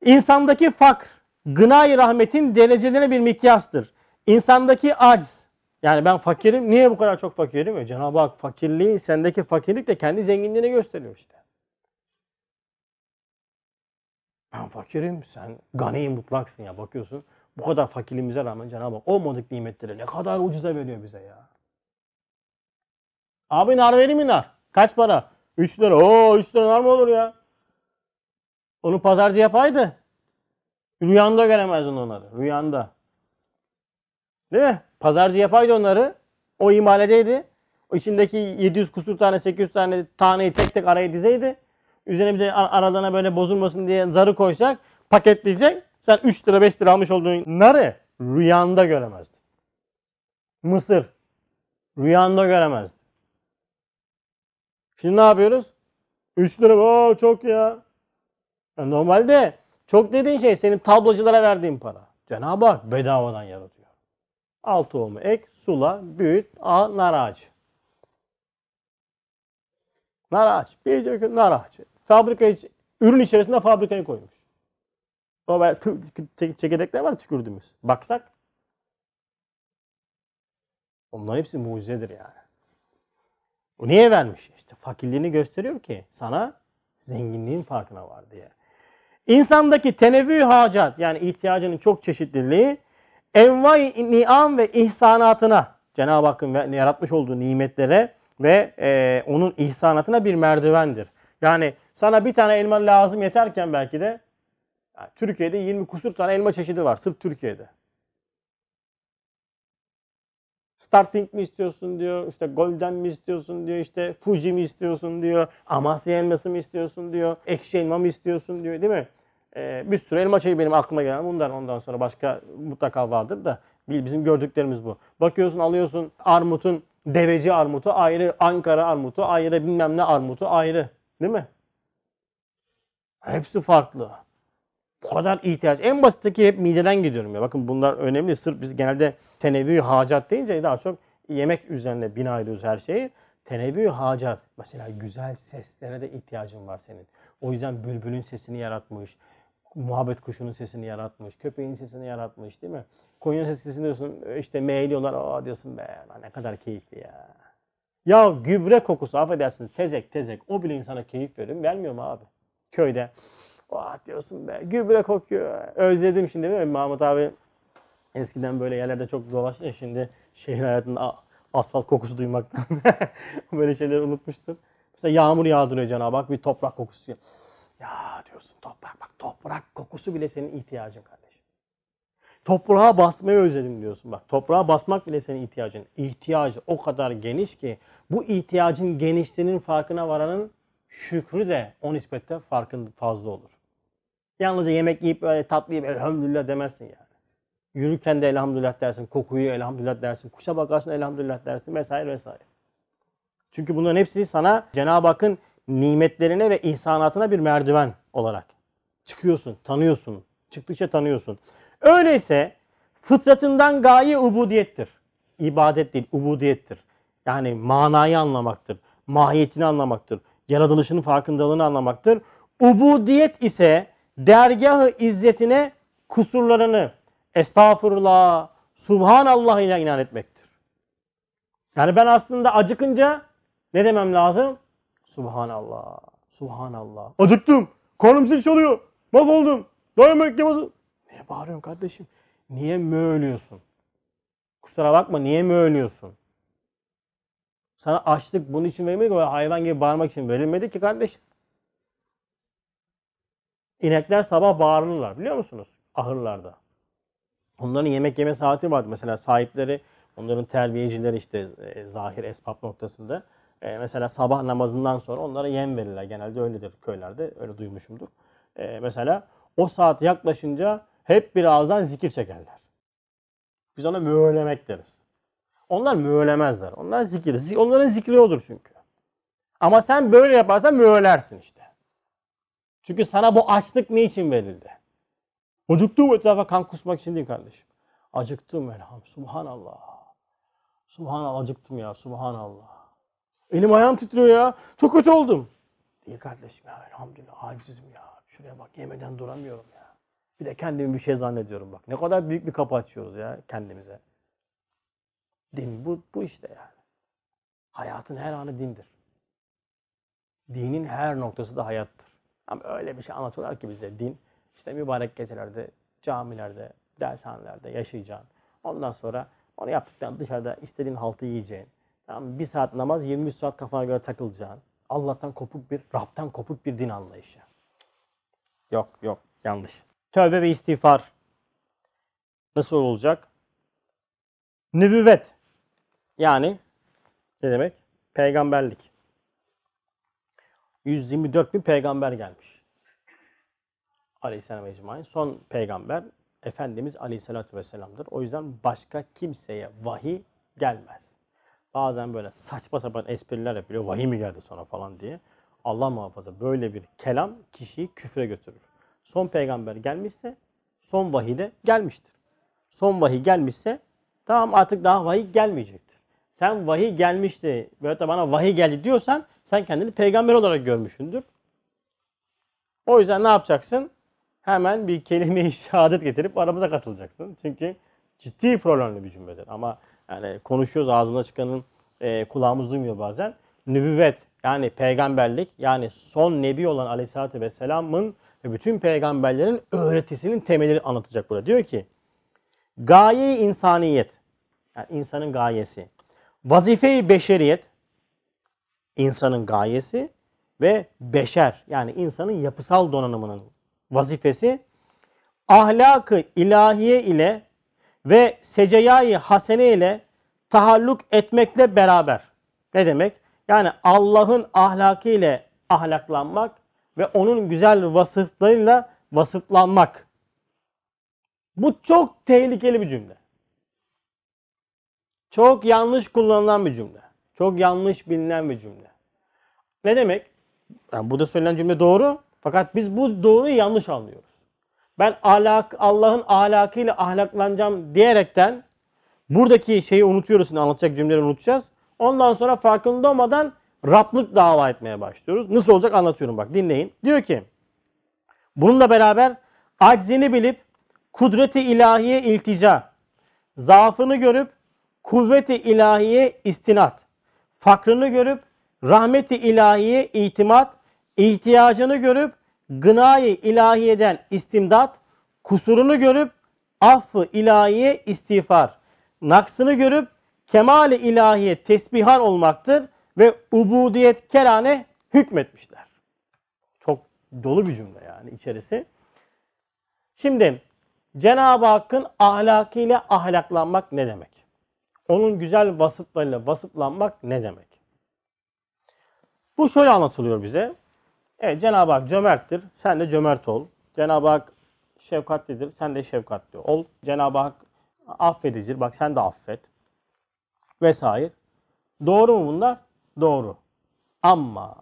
İnsandaki fakr, gınay rahmetin derecelerine bir mikyastır. İnsandaki acz, yani ben fakirim, niye bu kadar çok fakirim? Ya Cenab-ı Hak fakirliği, sendeki fakirlik de kendi zenginliğini gösteriyor işte. Ben fakirim, sen gani mutlaksın ya bakıyorsun. Bu kadar fakirliğimize rağmen Cenab-ı Hak olmadık nimetleri ne kadar ucuza veriyor bize ya. Abi nar vereyim mi nar? Kaç para? 3 lira. Oo 3 lira nar mı olur ya? Onu pazarcı yapaydı. Rüyanda göremezdin onları. Rüyanda. Değil mi? Pazarcı yapaydı onları. O imal edeydi. O içindeki 700 kusur tane 800 tane taneyi tek tek araya dizeydi. Üzerine bir de ar- aralarına böyle bozulmasın diye zarı koyacak. Paketleyecek. Sen 3 lira 5 lira almış olduğun narı rüyanda göremezdin. Mısır. Rüyanda göremezdin. Şimdi ne yapıyoruz? 3 lira. Oo çok ya. Ya Normalde çok dediğin şey senin tabloculara verdiğin para. Cenab-ı Hak bedavadan yaratıyor. Al tohumu ek, sula, büyüt, al nar ağacı. Nar ağacı. Bir döküm nar ağacı. Fabrika ürün içerisinde fabrikayı koymuş. O çek- çekirdekler var tükürdüğümüz. Baksak. Onların hepsi mucizedir yani. Bu niye vermiş? İşte fakirliğini gösteriyor ki sana zenginliğin farkına var diye. İnsandaki tenevvü hacat yani ihtiyacının çok çeşitliliği envai niam ve ihsanatına Cenab-ı Hakk'ın yaratmış olduğu nimetlere ve e, onun ihsanatına bir merdivendir. Yani sana bir tane elma lazım yeterken belki de yani Türkiye'de 20 kusur tane elma çeşidi var sırf Türkiye'de. Starting mi istiyorsun diyor, işte Golden mi istiyorsun diyor, işte Fuji mi istiyorsun diyor, Amasya elması mı istiyorsun diyor, ekşi elma mı istiyorsun diyor değil mi? Ee, bir sürü elma çayı benim aklıma gelen bundan ondan sonra başka mutlaka vardır da bizim gördüklerimiz bu. Bakıyorsun alıyorsun armutun deveci armutu ayrı, Ankara armutu ayrı, bilmem ne armutu ayrı değil mi? Hepsi farklı. Bu kadar ihtiyaç. En basitteki hep mideden gidiyorum ya. Bakın bunlar önemli. Sırf biz genelde tenevvü hacat deyince daha çok yemek üzerine bina ediyoruz her şeyi. Tenevvü hacat. Mesela güzel seslere de ihtiyacın var senin. O yüzden bülbülün sesini yaratmış. Muhabbet kuşunun sesini yaratmış. Köpeğin sesini yaratmış değil mi? Koyun sesini diyorsun işte meğliyorlar. Aa diyorsun be ne kadar keyifli ya. Ya gübre kokusu affedersiniz tezek tezek o bile insana keyif veriyor. mu? Vermiyor mu abi? Köyde. Oh diyorsun be gübre kokuyor. Özledim şimdi değil mi? Mahmut abi eskiden böyle yerlerde çok dolaştı. Şimdi şehir hayatında asfalt kokusu duymaktan böyle şeyleri unutmuştur. Mesela yağmur yağdırıyor Cenab-ı Hak bir toprak kokusu. Ya diyorsun toprak bak toprak kokusu bile senin ihtiyacın kardeşim. Toprağa basmayı özledim diyorsun bak. Toprağa basmak bile senin ihtiyacın. İhtiyacı o kadar geniş ki bu ihtiyacın genişliğinin farkına varanın şükrü de o nispette farkın fazla olur. Yalnızca yemek yiyip böyle tatlı yiyip elhamdülillah demezsin yani. Yürürken de elhamdülillah dersin, kokuyu elhamdülillah dersin, kuşa bakarsın elhamdülillah dersin vesaire vesaire. Çünkü bunların hepsi sana Cenab-ı Hakk'ın nimetlerine ve ihsanatına bir merdiven olarak çıkıyorsun, tanıyorsun. Çıktıkça tanıyorsun. Öyleyse fıtratından gaye ubudiyettir. İbadet değil, ubudiyettir. Yani manayı anlamaktır, mahiyetini anlamaktır, yaratılışının farkındalığını anlamaktır. Ubudiyet ise dergahı izzetine kusurlarını estağfurullah, subhanallah ile inan etmektir. Yani ben aslında acıkınca ne demem lazım? Subhanallah, subhanallah. Acıktım, karnım zil çalıyor, mahvoldum, yemek yemedim. Niye bağırıyorsun kardeşim? Niye möğlüyorsun? Kusura bakma niye möğlüyorsun? Sana açlık bunun için verilmedi ki hayvan gibi bağırmak için verilmedi ki kardeşim. İnekler sabah bağırırlar biliyor musunuz? Ahırlarda. Onların yemek yeme saati vardı. Mesela sahipleri, onların terbiyecileri işte e, zahir esbab noktasında E, mesela sabah namazından sonra onlara yem verirler. Genelde öyledir köylerde. Öyle duymuşumdur. E, mesela o saat yaklaşınca hep bir ağızdan zikir çekerler. Biz ona mühürlemek deriz. Onlar mühürlemezler. Onlar zikir. Zi- Onların zikri odur çünkü. Ama sen böyle yaparsan mühürlersin işte. Çünkü sana bu açlık ne için verildi? Acıktım etrafa kan kusmak için değil kardeşim. Acıktım elham. Subhanallah. Subhanallah acıktım ya. Subhanallah. Elim ayağım titriyor ya. Çok kötü oldum. Değil kardeşim ya. Elhamdülillah acizim ya. Şuraya bak yemeden duramıyorum ya. Bir de kendimi bir şey zannediyorum bak. Ne kadar büyük bir kapı açıyoruz ya kendimize. Din bu, bu işte yani. Hayatın her anı dindir. Dinin her noktası da hayattır. Ama öyle bir şey anlatıyorlar ki bize din işte mübarek gecelerde, camilerde, dershanelerde yaşayacaksın. Ondan sonra onu yaptıktan dışarıda istediğin haltı yiyeceksin. Tamam, bir saat namaz, 20 saat kafana göre takılacaksın. Allah'tan kopuk bir, Rab'tan kopuk bir din anlayışı. Yok yok yanlış. Tövbe ve istiğfar nasıl olacak? Nübüvvet yani ne demek? Peygamberlik. 124 bin peygamber gelmiş. Aleyhisselam ecmaîn. Son peygamber Efendimiz Aleyhisselatü Vesselam'dır. O yüzden başka kimseye vahiy gelmez. Bazen böyle saçma sapan espriler yapıyor. Vahiy mi geldi sonra falan diye. Allah muhafaza böyle bir kelam kişiyi küfre götürür. Son peygamber gelmişse son vahiy de gelmiştir. Son vahiy gelmişse tamam artık daha vahiy gelmeyecektir. Sen vahiy gelmişti veyahut da bana vahiy geldi diyorsan sen kendini peygamber olarak görmüşsündür. O yüzden ne yapacaksın? Hemen bir kelime-i şehadet getirip aramıza katılacaksın. Çünkü ciddi problemli bir cümledir. Ama yani konuşuyoruz ağzına çıkanın e, kulağımız duymuyor bazen. Nübüvvet yani peygamberlik yani son nebi olan aleyhissalatü vesselamın ve bütün peygamberlerin öğretisinin temelini anlatacak burada. Diyor ki gaye insaniyet yani insanın gayesi. Vazife-i beşeriyet insanın gayesi ve beşer yani insanın yapısal donanımının vazifesi ahlakı ilahiye ile ve secayayı hasene ile tahalluk etmekle beraber. Ne demek? Yani Allah'ın ahlakı ile ahlaklanmak ve onun güzel vasıflarıyla vasıflanmak. Bu çok tehlikeli bir cümle. Çok yanlış kullanılan bir cümle. Çok yanlış bilinen bir cümle. Ne demek? Yani burada söylenen cümle doğru. Fakat biz bu doğruyu yanlış anlıyoruz. Ben ahlak, Allah'ın ahlakıyla ahlaklanacağım diyerekten buradaki şeyi unutuyoruz. Şimdi anlatacak cümleleri unutacağız. Ondan sonra farkında olmadan Rablık dava etmeye başlıyoruz. Nasıl olacak anlatıyorum bak dinleyin. Diyor ki bununla beraber aczini bilip kudreti ilahiye iltica, zaafını görüp kuvveti ilahiye istinat, fakrını görüp rahmeti ilahiye itimat, ihtiyacını görüp gınayı ilahiyeden istimdat, kusurunu görüp affı ilahiye istiğfar, naksını görüp kemali ilahiye tesbihan olmaktır ve ubudiyet kerane hükmetmişler. Çok dolu bir cümle yani içerisi. Şimdi Cenab-ı Hakk'ın ahlakıyla ahlaklanmak ne demek? Onun güzel vasıflarıyla vasıflanmak ne demek? Bu şöyle anlatılıyor bize. Evet Cenab-ı Hak cömerttir. Sen de cömert ol. Cenab-ı Hak şefkatlidir. Sen de şefkatli ol. Cenab-ı Hak affedicidir. Bak sen de affet. Vesaire. Doğru mu bunlar? Doğru. Ama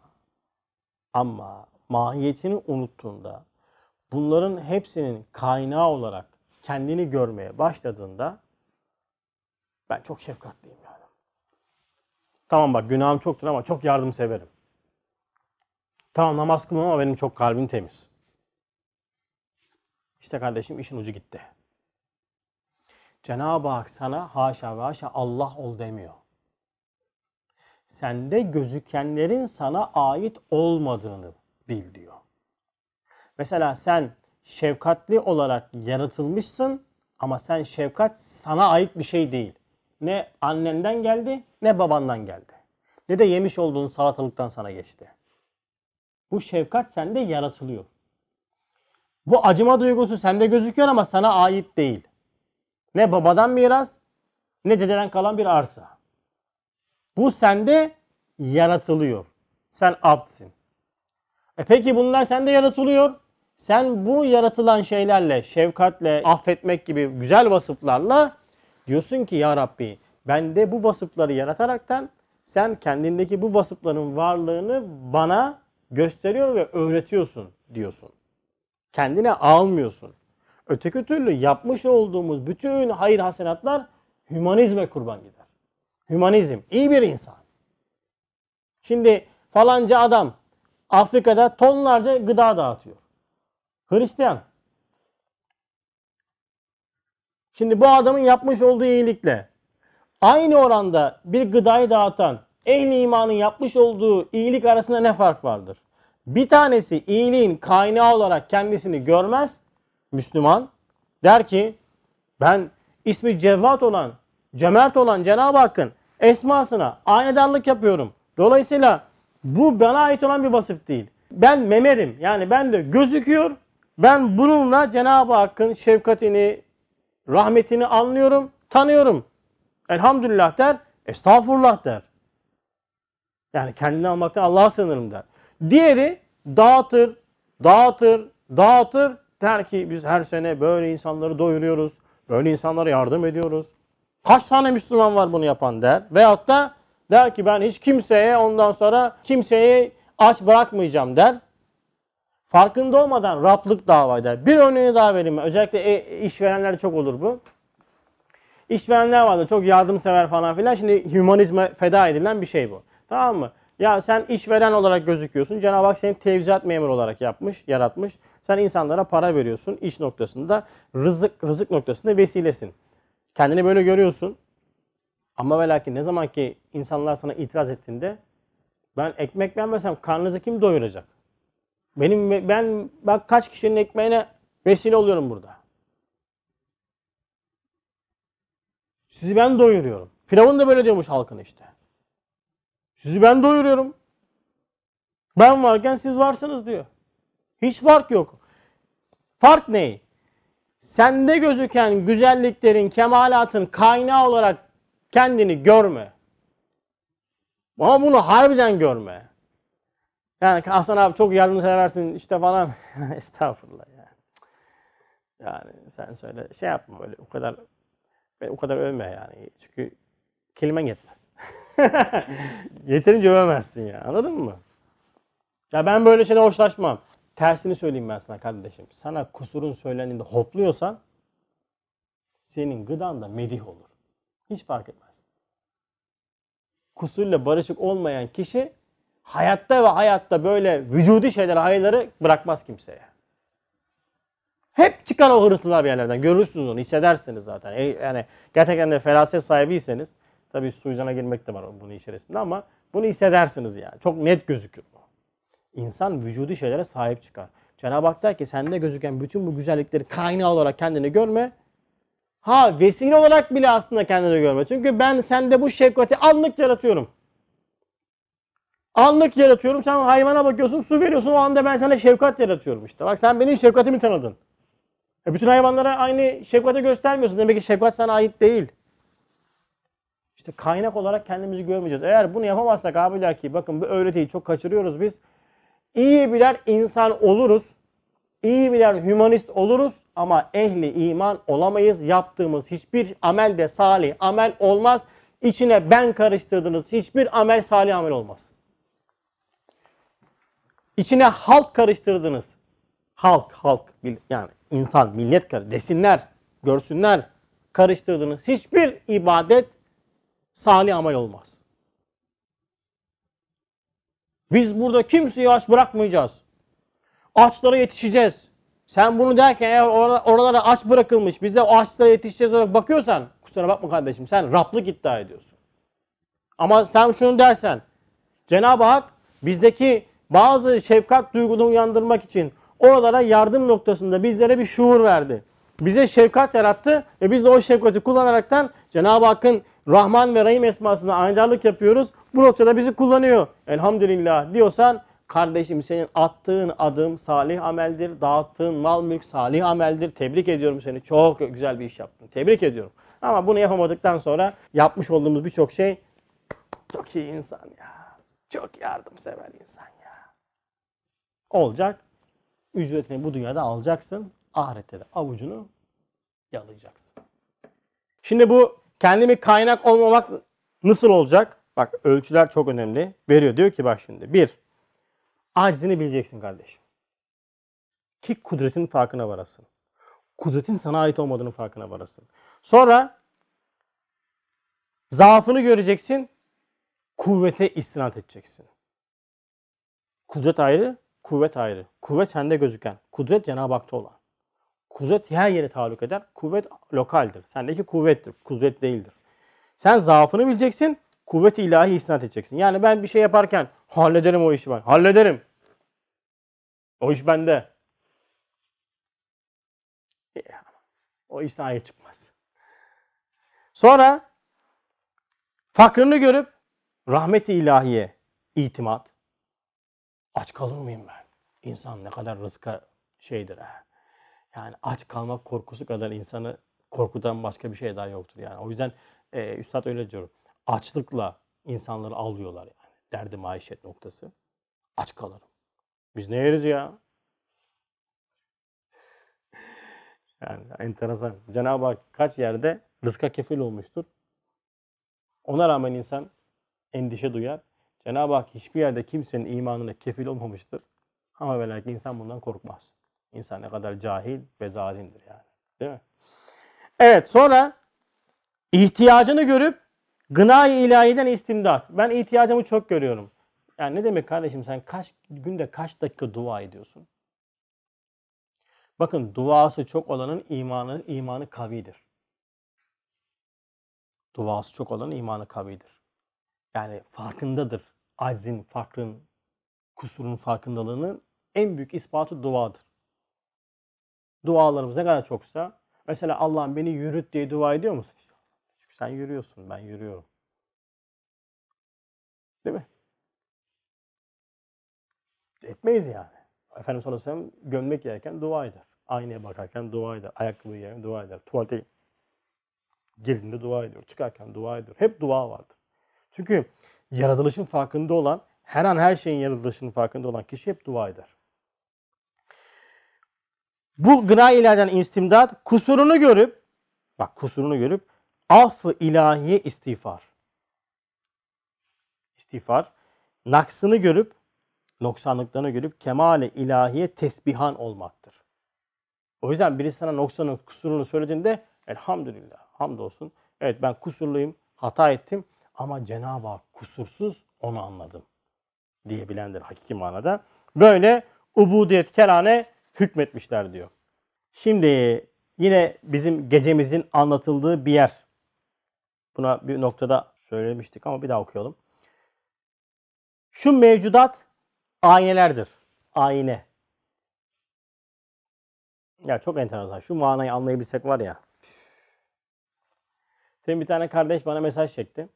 ama mahiyetini unuttuğunda bunların hepsinin kaynağı olarak kendini görmeye başladığında ben çok şefkatliyim yani. Tamam bak günahım çoktur ama çok yardımseverim. Tamam namaz kılmam ama benim çok kalbim temiz. İşte kardeşim işin ucu gitti. Cenab-ı Hak sana haşa ve haşa Allah ol demiyor. Sende gözükenlerin sana ait olmadığını bil diyor. Mesela sen şefkatli olarak yaratılmışsın ama sen şefkat sana ait bir şey değil. Ne annenden geldi ne babandan geldi. Ne de yemiş olduğun salatalıktan sana geçti. Bu şefkat sende yaratılıyor. Bu acıma duygusu sende gözüküyor ama sana ait değil. Ne babadan miras ne dededen kalan bir arsa. Bu sende yaratılıyor. Sen abdsin. E peki bunlar sende yaratılıyor. Sen bu yaratılan şeylerle, şefkatle, affetmek gibi güzel vasıflarla diyorsun ki ya Rabbi bende bu vasıfları yarataraktan sen kendindeki bu vasıfların varlığını bana gösteriyor ve öğretiyorsun diyorsun. Kendine almıyorsun. Öteki türlü yapmış olduğumuz bütün hayır hasenatlar hümanizme kurban gider. Hümanizm, iyi bir insan. Şimdi falanca adam Afrika'da tonlarca gıda dağıtıyor. Hristiyan. Şimdi bu adamın yapmış olduğu iyilikle aynı oranda bir gıdayı dağıtan ehli imanın yapmış olduğu iyilik arasında ne fark vardır? Bir tanesi iyiliğin kaynağı olarak kendisini görmez. Müslüman der ki ben ismi Cevvat olan, cömert olan Cenab-ı Hakk'ın esmasına aynedarlık yapıyorum. Dolayısıyla bu bana ait olan bir vasıf değil. Ben memerim. Yani ben de gözüküyor. Ben bununla Cenab-ı Hakk'ın şefkatini, rahmetini anlıyorum, tanıyorum. Elhamdülillah der, estağfurullah der. Yani kendini almaktan Allah'a sığınırım der. Diğeri dağıtır, dağıtır, dağıtır. Der ki biz her sene böyle insanları doyuruyoruz. Böyle insanlara yardım ediyoruz. Kaç tane Müslüman var bunu yapan der. Veyahut da der ki ben hiç kimseye ondan sonra kimseyi aç bırakmayacağım der. Farkında olmadan Rablık dava eder. Bir örneğini daha vereyim. Özellikle e- işverenlerde çok olur bu. İşverenler vardı çok yardımsever falan filan. Şimdi hümanizme feda edilen bir şey bu. Tamam mı? Ya sen işveren olarak gözüküyorsun. Cenab-ı Hak seni tevzat memuru olarak yapmış, yaratmış. Sen insanlara para veriyorsun iş noktasında, rızık rızık noktasında vesilesin. Kendini böyle görüyorsun. Ama ve lakin ne zaman ki insanlar sana itiraz ettiğinde ben ekmek vermesem karnınızı kim doyuracak? Benim ben bak kaç kişinin ekmeğine vesile oluyorum burada. Sizi ben doyuruyorum. Firavun da böyle diyormuş halkın işte. Sizi ben doyuruyorum. Ben varken siz varsınız diyor. Hiç fark yok. Fark ne? Sende gözüken güzelliklerin, kemalatın kaynağı olarak kendini görme. Ama bunu harbiden görme. Yani Hasan abi çok yardımseversin işte falan. Estağfurullah ya. Yani sen söyle şey yapma böyle o kadar o kadar övme yani. Çünkü kelimen yetmez. Yeterince övemezsin ya. Anladın mı? Ya ben böyle şeyden hoşlaşmam. Tersini söyleyeyim ben sana kardeşim. Sana kusurun söylendiğinde hopluyorsan senin gıdan da medih olur. Hiç fark etmez. Kusurla barışık olmayan kişi hayatta ve hayatta böyle vücudi şeyler, hayırları bırakmaz kimseye. Hep çıkar o hırıltılar bir yerlerden. Görürsünüz onu, hissedersiniz zaten. E, yani gerçekten de feraset sahibiyseniz, tabii suizana girmek de var bunun içerisinde ama bunu hissedersiniz yani. Çok net gözükür bu. İnsan vücudi şeylere sahip çıkar. Cenab-ı Hak der ki sende gözüken bütün bu güzellikleri kaynağı olarak kendini görme. Ha vesile olarak bile aslında kendini görme. Çünkü ben sende bu şefkati anlık yaratıyorum. Anlık yaratıyorum. Sen hayvana bakıyorsun, su veriyorsun. O anda ben sana şefkat yaratıyorum işte. Bak sen benim şefkatimi tanıdın. E bütün hayvanlara aynı şefkati göstermiyorsun. Demek ki şefkat sana ait değil. İşte kaynak olarak kendimizi görmeyeceğiz. Eğer bunu yapamazsak abiler ki bakın bu öğretiyi çok kaçırıyoruz biz. İyi birer insan oluruz. İyi birer hümanist oluruz ama ehli iman olamayız. Yaptığımız hiçbir amel de salih amel olmaz. İçine ben karıştırdığınız hiçbir amel salih amel olmaz. İçine halk karıştırdınız. Halk, halk yani insan, millet desinler, görsünler karıştırdığınız hiçbir ibadet salih amel olmaz. Biz burada kimseyi aç bırakmayacağız. Açlara yetişeceğiz. Sen bunu derken eğer or- oralara aç bırakılmış biz de o açlara yetişeceğiz olarak bakıyorsan kusura bakma kardeşim sen Rablık iddia ediyorsun. Ama sen şunu dersen Cenab-ı Hak bizdeki bazı şefkat duygunu uyandırmak için oralara yardım noktasında bizlere bir şuur verdi. Bize şefkat yarattı ve biz de o şefkati kullanaraktan Cenab-ı Hakk'ın Rahman ve Rahim esmasına aydarlık yapıyoruz. Bu noktada bizi kullanıyor. Elhamdülillah diyorsan kardeşim senin attığın adım salih ameldir. Dağıttığın mal mülk salih ameldir. Tebrik ediyorum seni. Çok güzel bir iş yaptın. Tebrik ediyorum. Ama bunu yapamadıktan sonra yapmış olduğumuz birçok şey çok iyi insan ya. Çok yardımsever insan ya. Olacak. Ücretini bu dünyada alacaksın. Ahirette de avucunu yalayacaksın. Şimdi bu kendimi kaynak olmamak nasıl olacak? Bak ölçüler çok önemli. Veriyor. Diyor ki bak şimdi. Bir, acizini bileceksin kardeşim. Ki kudretin farkına varasın. Kudretin sana ait olmadığının farkına varasın. Sonra zaafını göreceksin. Kuvvete istinat edeceksin. Kudret ayrı, kuvvet ayrı. Kuvvet sende gözüken. Kudret Cenab-ı Hak'ta olan. Kudret her yere tahallük eder. Kuvvet lokaldir. Sendeki kuvvettir. Kudret değildir. Sen zaafını bileceksin. Kuvvet-i ilahi isnat edeceksin. Yani ben bir şey yaparken hallederim o işi ben. Hallederim. O iş bende. Ya, O işten hayır çıkmaz. Sonra fakrını görüp rahmet-i ilahiye itimat. Aç kalır mıyım ben? İnsan ne kadar rızka şeydir ha. Yani aç kalmak korkusu kadar insanı korkudan başka bir şey daha yoktur yani. O yüzden e, Üstad öyle diyor. Açlıkla insanları alıyorlar yani. Derdi maişet noktası. Aç kalırım. Biz ne yeriz ya? Yani enteresan. Cenab-ı Hak kaç yerde rızka kefil olmuştur. Ona rağmen insan endişe duyar. Cenab-ı Hak hiçbir yerde kimsenin imanına kefil olmamıştır. Ama ve lakin insan bundan korkmaz. İnsan ne kadar cahil ve zalimdir yani. Değil mi? Evet sonra ihtiyacını görüp gınayı ilahiden istimdat. Ben ihtiyacımı çok görüyorum. Yani ne demek kardeşim sen kaç günde kaç dakika dua ediyorsun? Bakın duası çok olanın imanı imanı kavidir. Duası çok olanın imanı kavidir. Yani farkındadır. Aczin, fakrın, kusurun farkındalığının en büyük ispatı duadır. Dualarımız ne kadar çoksa mesela Allah'ım beni yürüt diye dua ediyor musun? Çünkü sen yürüyorsun, ben yürüyorum. Değil mi? Etmeyiz yani. Efendimiz sallallahu aleyhi gömlek yerken dua eder. Aynaya bakarken dua eder. Ayakkabı yerken dua eder. Tuvalete girdiğinde dua ediyor. Çıkarken dua ediyor. Hep dua vardır. Çünkü yaratılışın farkında olan, her an her şeyin yaratılışının farkında olan kişi hep dua eder. Bu gına ilahinden istimdat kusurunu görüp bak kusurunu görüp affı ilahiye istiğfar. İstiğfar naksını görüp noksanlıklarını görüp kemale ilahiye tesbihan olmaktır. O yüzden birisi sana noksanın kusurunu söylediğinde elhamdülillah hamdolsun. Evet ben kusurluyum, hata ettim ama Cenab-ı Hak kusursuz onu anladım diyebilendir hakiki manada. Böyle ubudiyet kerane hükmetmişler diyor. Şimdi yine bizim gecemizin anlatıldığı bir yer. Buna bir noktada söylemiştik ama bir daha okuyalım. Şu mevcudat aynelerdir. Ayne. Ya çok enteresan. Şu manayı anlayabilsek var ya. Senin bir tane kardeş bana mesaj çekti.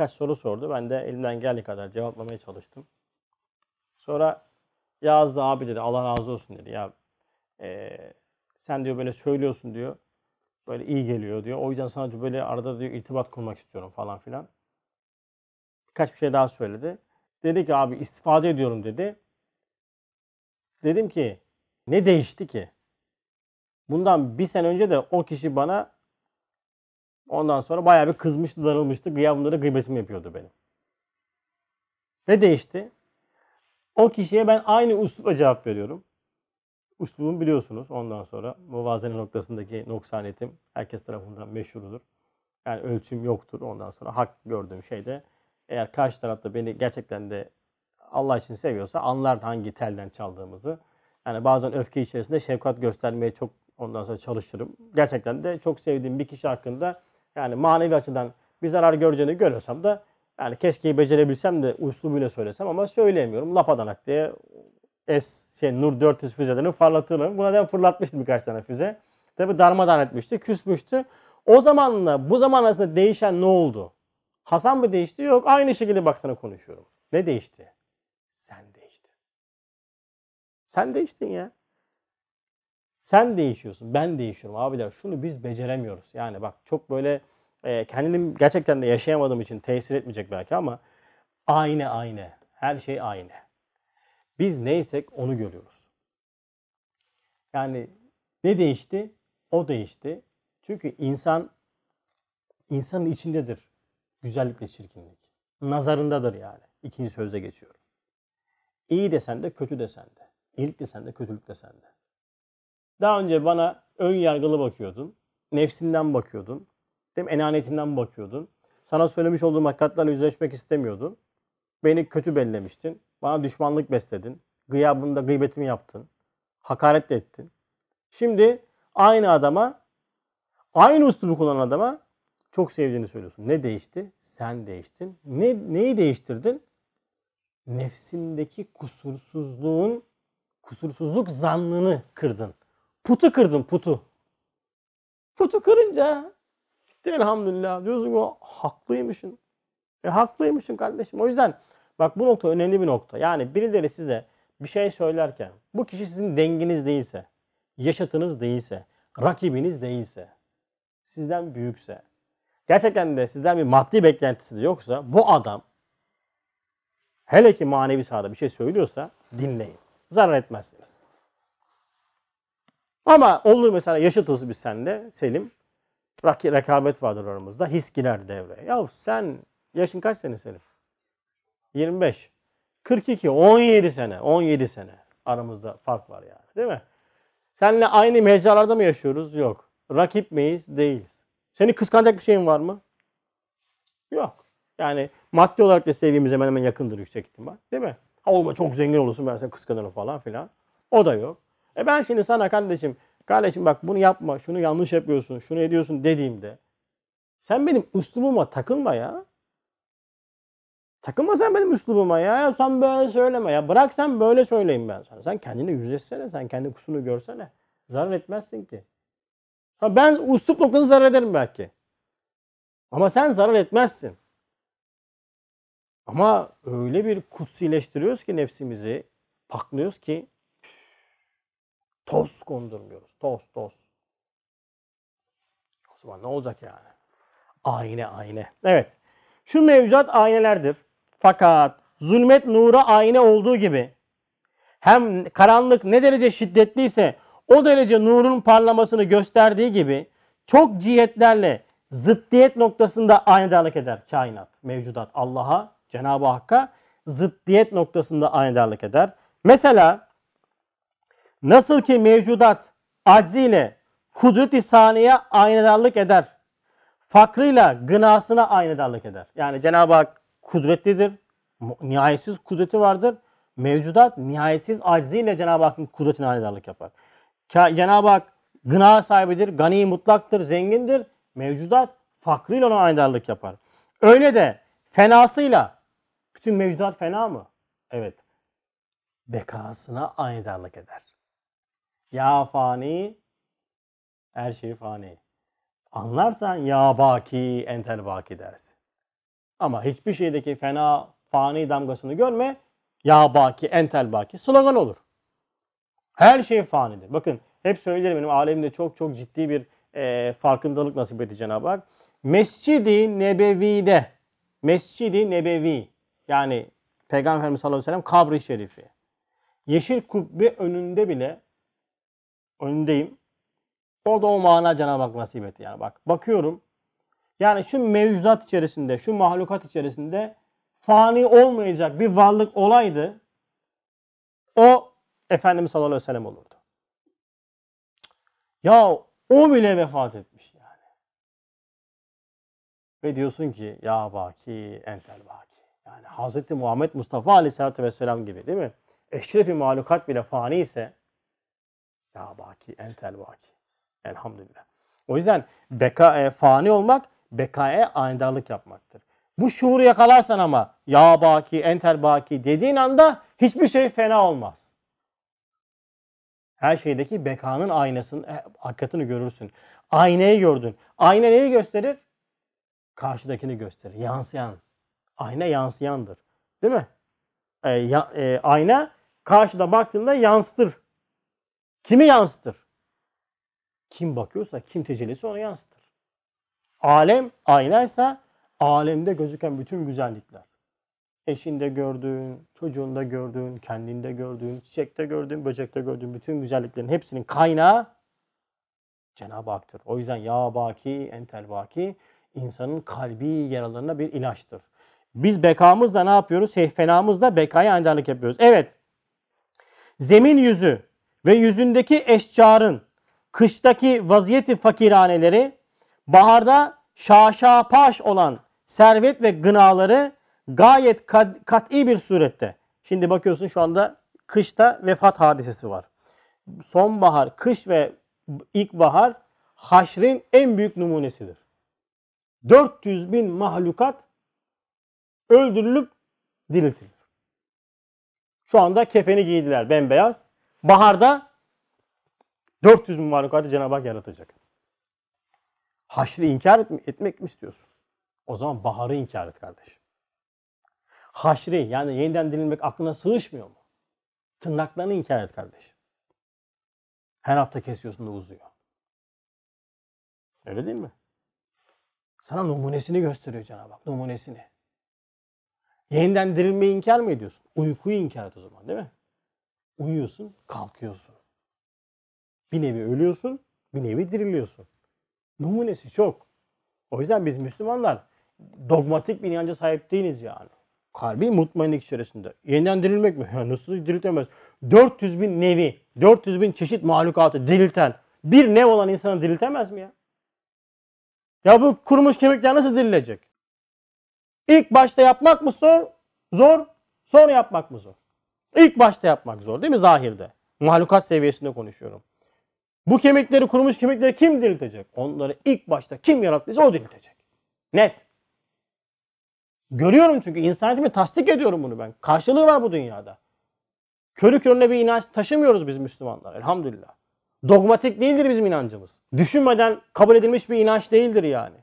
Kaç soru sordu. Ben de elimden geldiği kadar cevaplamaya çalıştım. Sonra yazdı abi dedi. Allah razı olsun dedi. Ya eee, sen diyor böyle söylüyorsun diyor. Böyle iyi geliyor diyor. O yüzden sana böyle arada diyor irtibat kurmak istiyorum falan filan. Birkaç bir şey daha söyledi. Dedi ki abi istifade ediyorum dedi. Dedim ki ne değişti ki? Bundan bir sene önce de o kişi bana ondan sonra bayağı bir kızmıştı, darılmıştı. Gıyabımda da gıybetimi yapıyordu benim. Ne değişti? O kişiye ben aynı uslupla cevap veriyorum. Uslubumu biliyorsunuz ondan sonra. Muvazene noktasındaki noksaniyetim herkes tarafından meşhurdur. Yani ölçüm yoktur ondan sonra. Hak gördüğüm şeyde eğer karşı tarafta beni gerçekten de Allah için seviyorsa anlar hangi telden çaldığımızı. Yani bazen öfke içerisinde şefkat göstermeye çok ondan sonra çalışırım. Gerçekten de çok sevdiğim bir kişi hakkında yani manevi açıdan bir zarar göreceğini görüyorsam da yani keşke becerebilsem de uslubuyla söylesem ama söyleyemiyorum. Lapadanak diye S şey Nur 400 füzelerini fırlatırım. Buna da fırlatmıştı birkaç tane füze. Tabi darmadağın etmişti, küsmüştü. O zamanla bu zaman arasında değişen ne oldu? Hasan mı değişti? Yok. Aynı şekilde bak sana konuşuyorum. Ne değişti? Sen değiştin. Sen değiştin ya. Sen değişiyorsun. Ben değişiyorum abiler. Şunu biz beceremiyoruz. Yani bak çok böyle e, kendim gerçekten de yaşayamadığım için tesir etmeyecek belki ama aynı aynı. Her şey aynı. Biz neysek onu görüyoruz. Yani ne değişti? O değişti. Çünkü insan insanın içindedir güzellikle çirkinlik. Nazarındadır yani. İkinci sözde geçiyorum. İyi desen de kötü desen de. İyilik desen de kötülük desen de. Daha önce bana ön yargılı bakıyordun. Nefsinden bakıyordun. Değil mi? Enaniyetinden bakıyordun. Sana söylemiş olduğum hakikatlerle yüzleşmek istemiyordun. Beni kötü bellemiştin. Bana düşmanlık besledin. Gıyabında gıybetimi yaptın. Hakaret de ettin. Şimdi aynı adama, aynı üslubu kullanan adama çok sevdiğini söylüyorsun. Ne değişti? Sen değiştin. Ne, neyi değiştirdin? Nefsindeki kusursuzluğun, kusursuzluk zannını kırdın. Putu kırdın, putu. Putu kırınca bitti elhamdülillah. Diyorsun o haklıymışsın. E haklıymışsın kardeşim. O yüzden bak bu nokta önemli bir nokta. Yani birileri size bir şey söylerken bu kişi sizin denginiz değilse, yaşatınız değilse, rakibiniz değilse, sizden büyükse, gerçekten de sizden bir maddi beklentisi de yoksa bu adam hele ki manevi sahada bir şey söylüyorsa dinleyin. Zarar etmezsiniz. Ama olur mesela yaşıtız biz sende Selim. Rak- rekabet vardır aramızda. His girer devreye. Ya sen yaşın kaç sene Selim? 25. 42, 17 sene. 17 sene. Aramızda fark var yani. Değil mi? Seninle aynı mecralarda mı yaşıyoruz? Yok. Rakip miyiz? Değiliz. Seni kıskanacak bir şeyin var mı? Yok. Yani maddi olarak da sevgimiz hemen hemen yakındır yüksek ihtimal. Değil mi? Ha olma çok zengin olursun ben seni kıskanırım falan filan. O da yok. E ben şimdi sana kardeşim, kardeşim bak bunu yapma, şunu yanlış yapıyorsun, şunu ediyorsun dediğimde sen benim üslubuma takılma ya. Takılma sen benim üslubuma ya. Sen böyle söyleme ya. Bırak sen böyle söyleyeyim ben sana. Sen kendine yüzleşsene. Sen kendi kusurunu görsene. Zarar etmezsin ki. Ha ben üslup noktanı zarar ederim belki. Ama sen zarar etmezsin. Ama öyle bir kutsileştiriyoruz ki nefsimizi, paklıyoruz ki toz kondurmuyoruz. Toz toz. O zaman ne olacak yani? Ayna ayna. Evet. Şu mevcudat aynelerdir. Fakat zulmet nura ayna olduğu gibi hem karanlık ne derece şiddetliyse o derece nurun parlamasını gösterdiği gibi çok cihetlerle zıddiyet noktasında aynedarlık eder kainat, mevcudat. Allah'a, Cenab-ı Hakk'a zıddiyet noktasında aynedarlık eder. Mesela nasıl ki mevcudat acziyle kudret-i saniye aynedarlık eder. Fakrıyla gınasına aynedarlık eder. Yani Cenab-ı Hak kudretlidir. Nihayetsiz kudreti vardır. Mevcudat nihayetsiz acziyle Cenab-ı Hakk'ın kudretine aynedarlık yapar. Cenab-ı Hak gına sahibidir, gani mutlaktır, zengindir. Mevcudat fakrıyla ona aynedarlık yapar. Öyle de fenasıyla bütün mevcudat fena mı? Evet. Bekasına aynedarlık eder. Ya fani her şey fani. Anlarsan ya baki entel baki dersin. Ama hiçbir şeydeki fena fani damgasını görme. Ya baki entel baki slogan olur. Her şey fanidir. Bakın hep söylerim benim alemde çok çok ciddi bir e, farkındalık nasip etti Cenab-ı Hak. Mescid-i Nebevi'de Mescid-i Nebevi yani Peygamber Efendimiz sallallahu aleyhi ve sellem kabri şerifi. Yeşil kubbe önünde bile önündeyim. Orada o mana Cenab-ı Hak nasip etti. Yani bak bakıyorum. Yani şu mevcudat içerisinde, şu mahlukat içerisinde fani olmayacak bir varlık olaydı. O Efendimiz sallallahu aleyhi ve sellem olurdu. Ya o bile vefat etmiş yani. Ve diyorsun ki ya baki entel baki. Yani Hz. Muhammed Mustafa aleyhissalatü vesselam gibi değil mi? Eşrefi mahlukat bile fani ise ya baki entel baki. Elhamdülillah. O yüzden beka, e, fani olmak bekaya aynedarlık yapmaktır. Bu şuuru yakalarsan ama ya baki, entel baki dediğin anda hiçbir şey fena olmaz. Her şeydeki bekanın aynasının e, hakikatini görürsün. Aynayı gördün. Ayna neyi gösterir? Karşıdakini gösterir. Yansıyan. Ayna yansıyandır. Değil mi? E, ya- e, ayna karşıda baktığında yansıtır. Kimi yansıtır? Kim bakıyorsa, kim tecellisi onu yansıtır. Alem aynaysa alemde gözüken bütün güzellikler. Eşinde gördüğün, çocuğunda gördüğün, kendinde gördüğün, çiçekte gördüğün, böcekte gördüğün bütün güzelliklerin hepsinin kaynağı Cenab-ı Hak'tır. O yüzden ya baki, entel baki insanın kalbi yaralarına bir ilaçtır. Biz bekamızla ne yapıyoruz? Heyfenamızla bekaya enderlik yapıyoruz. Evet. Zemin yüzü ve yüzündeki eşcarın kıştaki vaziyeti fakiraneleri baharda şaşapaş olan servet ve gınaları gayet kad- kat'i bir surette. Şimdi bakıyorsun şu anda kışta vefat hadisesi var. Sonbahar, kış ve ilkbahar haşrin en büyük numunesidir. 400 bin mahlukat öldürülüp diriltilir. Şu anda kefeni giydiler bembeyaz. Baharda 400 bin mahlukatı Cenab-ı Hak yaratacak. Haşrı inkar etme- etmek mi istiyorsun? O zaman baharı inkar et kardeşim. Haşri yani yeniden dirilmek aklına sığışmıyor mu? Tırnaklarını inkar et kardeşim. Her hafta kesiyorsun da uzuyor. Öyle değil mi? Sana numunesini gösteriyor Cenab-ı Hak. Numunesini. Yeniden dirilmeyi inkar mı ediyorsun? Uykuyu inkar et o zaman değil mi? Uyuyorsun, kalkıyorsun. Bir nevi ölüyorsun, bir nevi diriliyorsun. Numunesi çok. O yüzden biz Müslümanlar dogmatik bir inanca sahip değiliz yani. Kalbi mutmainlik içerisinde. Yeniden dirilmek mi? Ya nasıl diriltemez? 400 bin nevi, 400 bin çeşit mahlukatı dirilten bir nev olan insanı diriltemez mi ya? Ya bu kurumuş kemikler nasıl dirilecek? İlk başta yapmak mı zor? Zor. Sonra yapmak mı zor? İlk başta yapmak zor değil mi zahirde? Mahlukat seviyesinde konuşuyorum. Bu kemikleri, kurumuş kemikleri kim diriltecek? Onları ilk başta kim yarattıysa o diriltecek. Net. Görüyorum çünkü insaniyetimi tasdik ediyorum bunu ben. Karşılığı var bu dünyada. Körü körüne bir inanç taşımıyoruz biz Müslümanlar elhamdülillah. Dogmatik değildir bizim inancımız. Düşünmeden kabul edilmiş bir inanç değildir yani.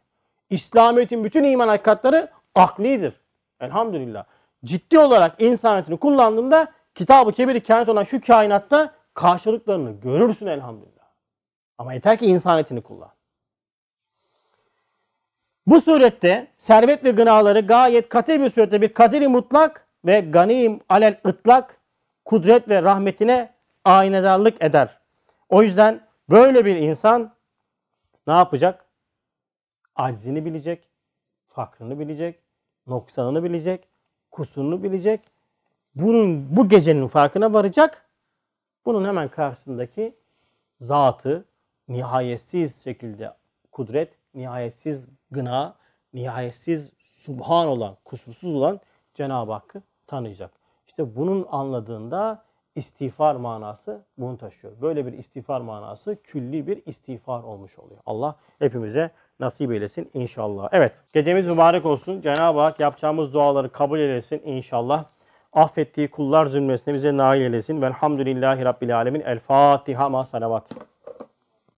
İslamiyet'in bütün iman hakikatleri aklidir. Elhamdülillah. Ciddi olarak insaniyetini kullandığında kitab-ı kebir kainat olan şu kainatta karşılıklarını görürsün elhamdülillah. Ama yeter ki insaniyetini kullan. Bu surette servet ve gınaları gayet katı bir surette bir kaderi mutlak ve ganim alel ıtlak kudret ve rahmetine aynedarlık eder. O yüzden böyle bir insan ne yapacak? Aczini bilecek, fakrını bilecek, noksanını bilecek, kusurunu bilecek. Bunun bu gecenin farkına varacak. Bunun hemen karşısındaki zatı nihayetsiz şekilde kudret, nihayetsiz gına, nihayetsiz subhan olan, kusursuz olan Cenab-ı Hakk'ı tanıyacak. İşte bunun anladığında istiğfar manası bunu taşıyor. Böyle bir istiğfar manası külli bir istiğfar olmuş oluyor. Allah hepimize nasip eylesin inşallah. Evet gecemiz mübarek olsun. Cenab-ı Hak yapacağımız duaları kabul eylesin inşallah. Affettiği kullar zümresine bize nail eylesin. Velhamdülillahi Rabbil Alemin. El Fatiha ma salavat.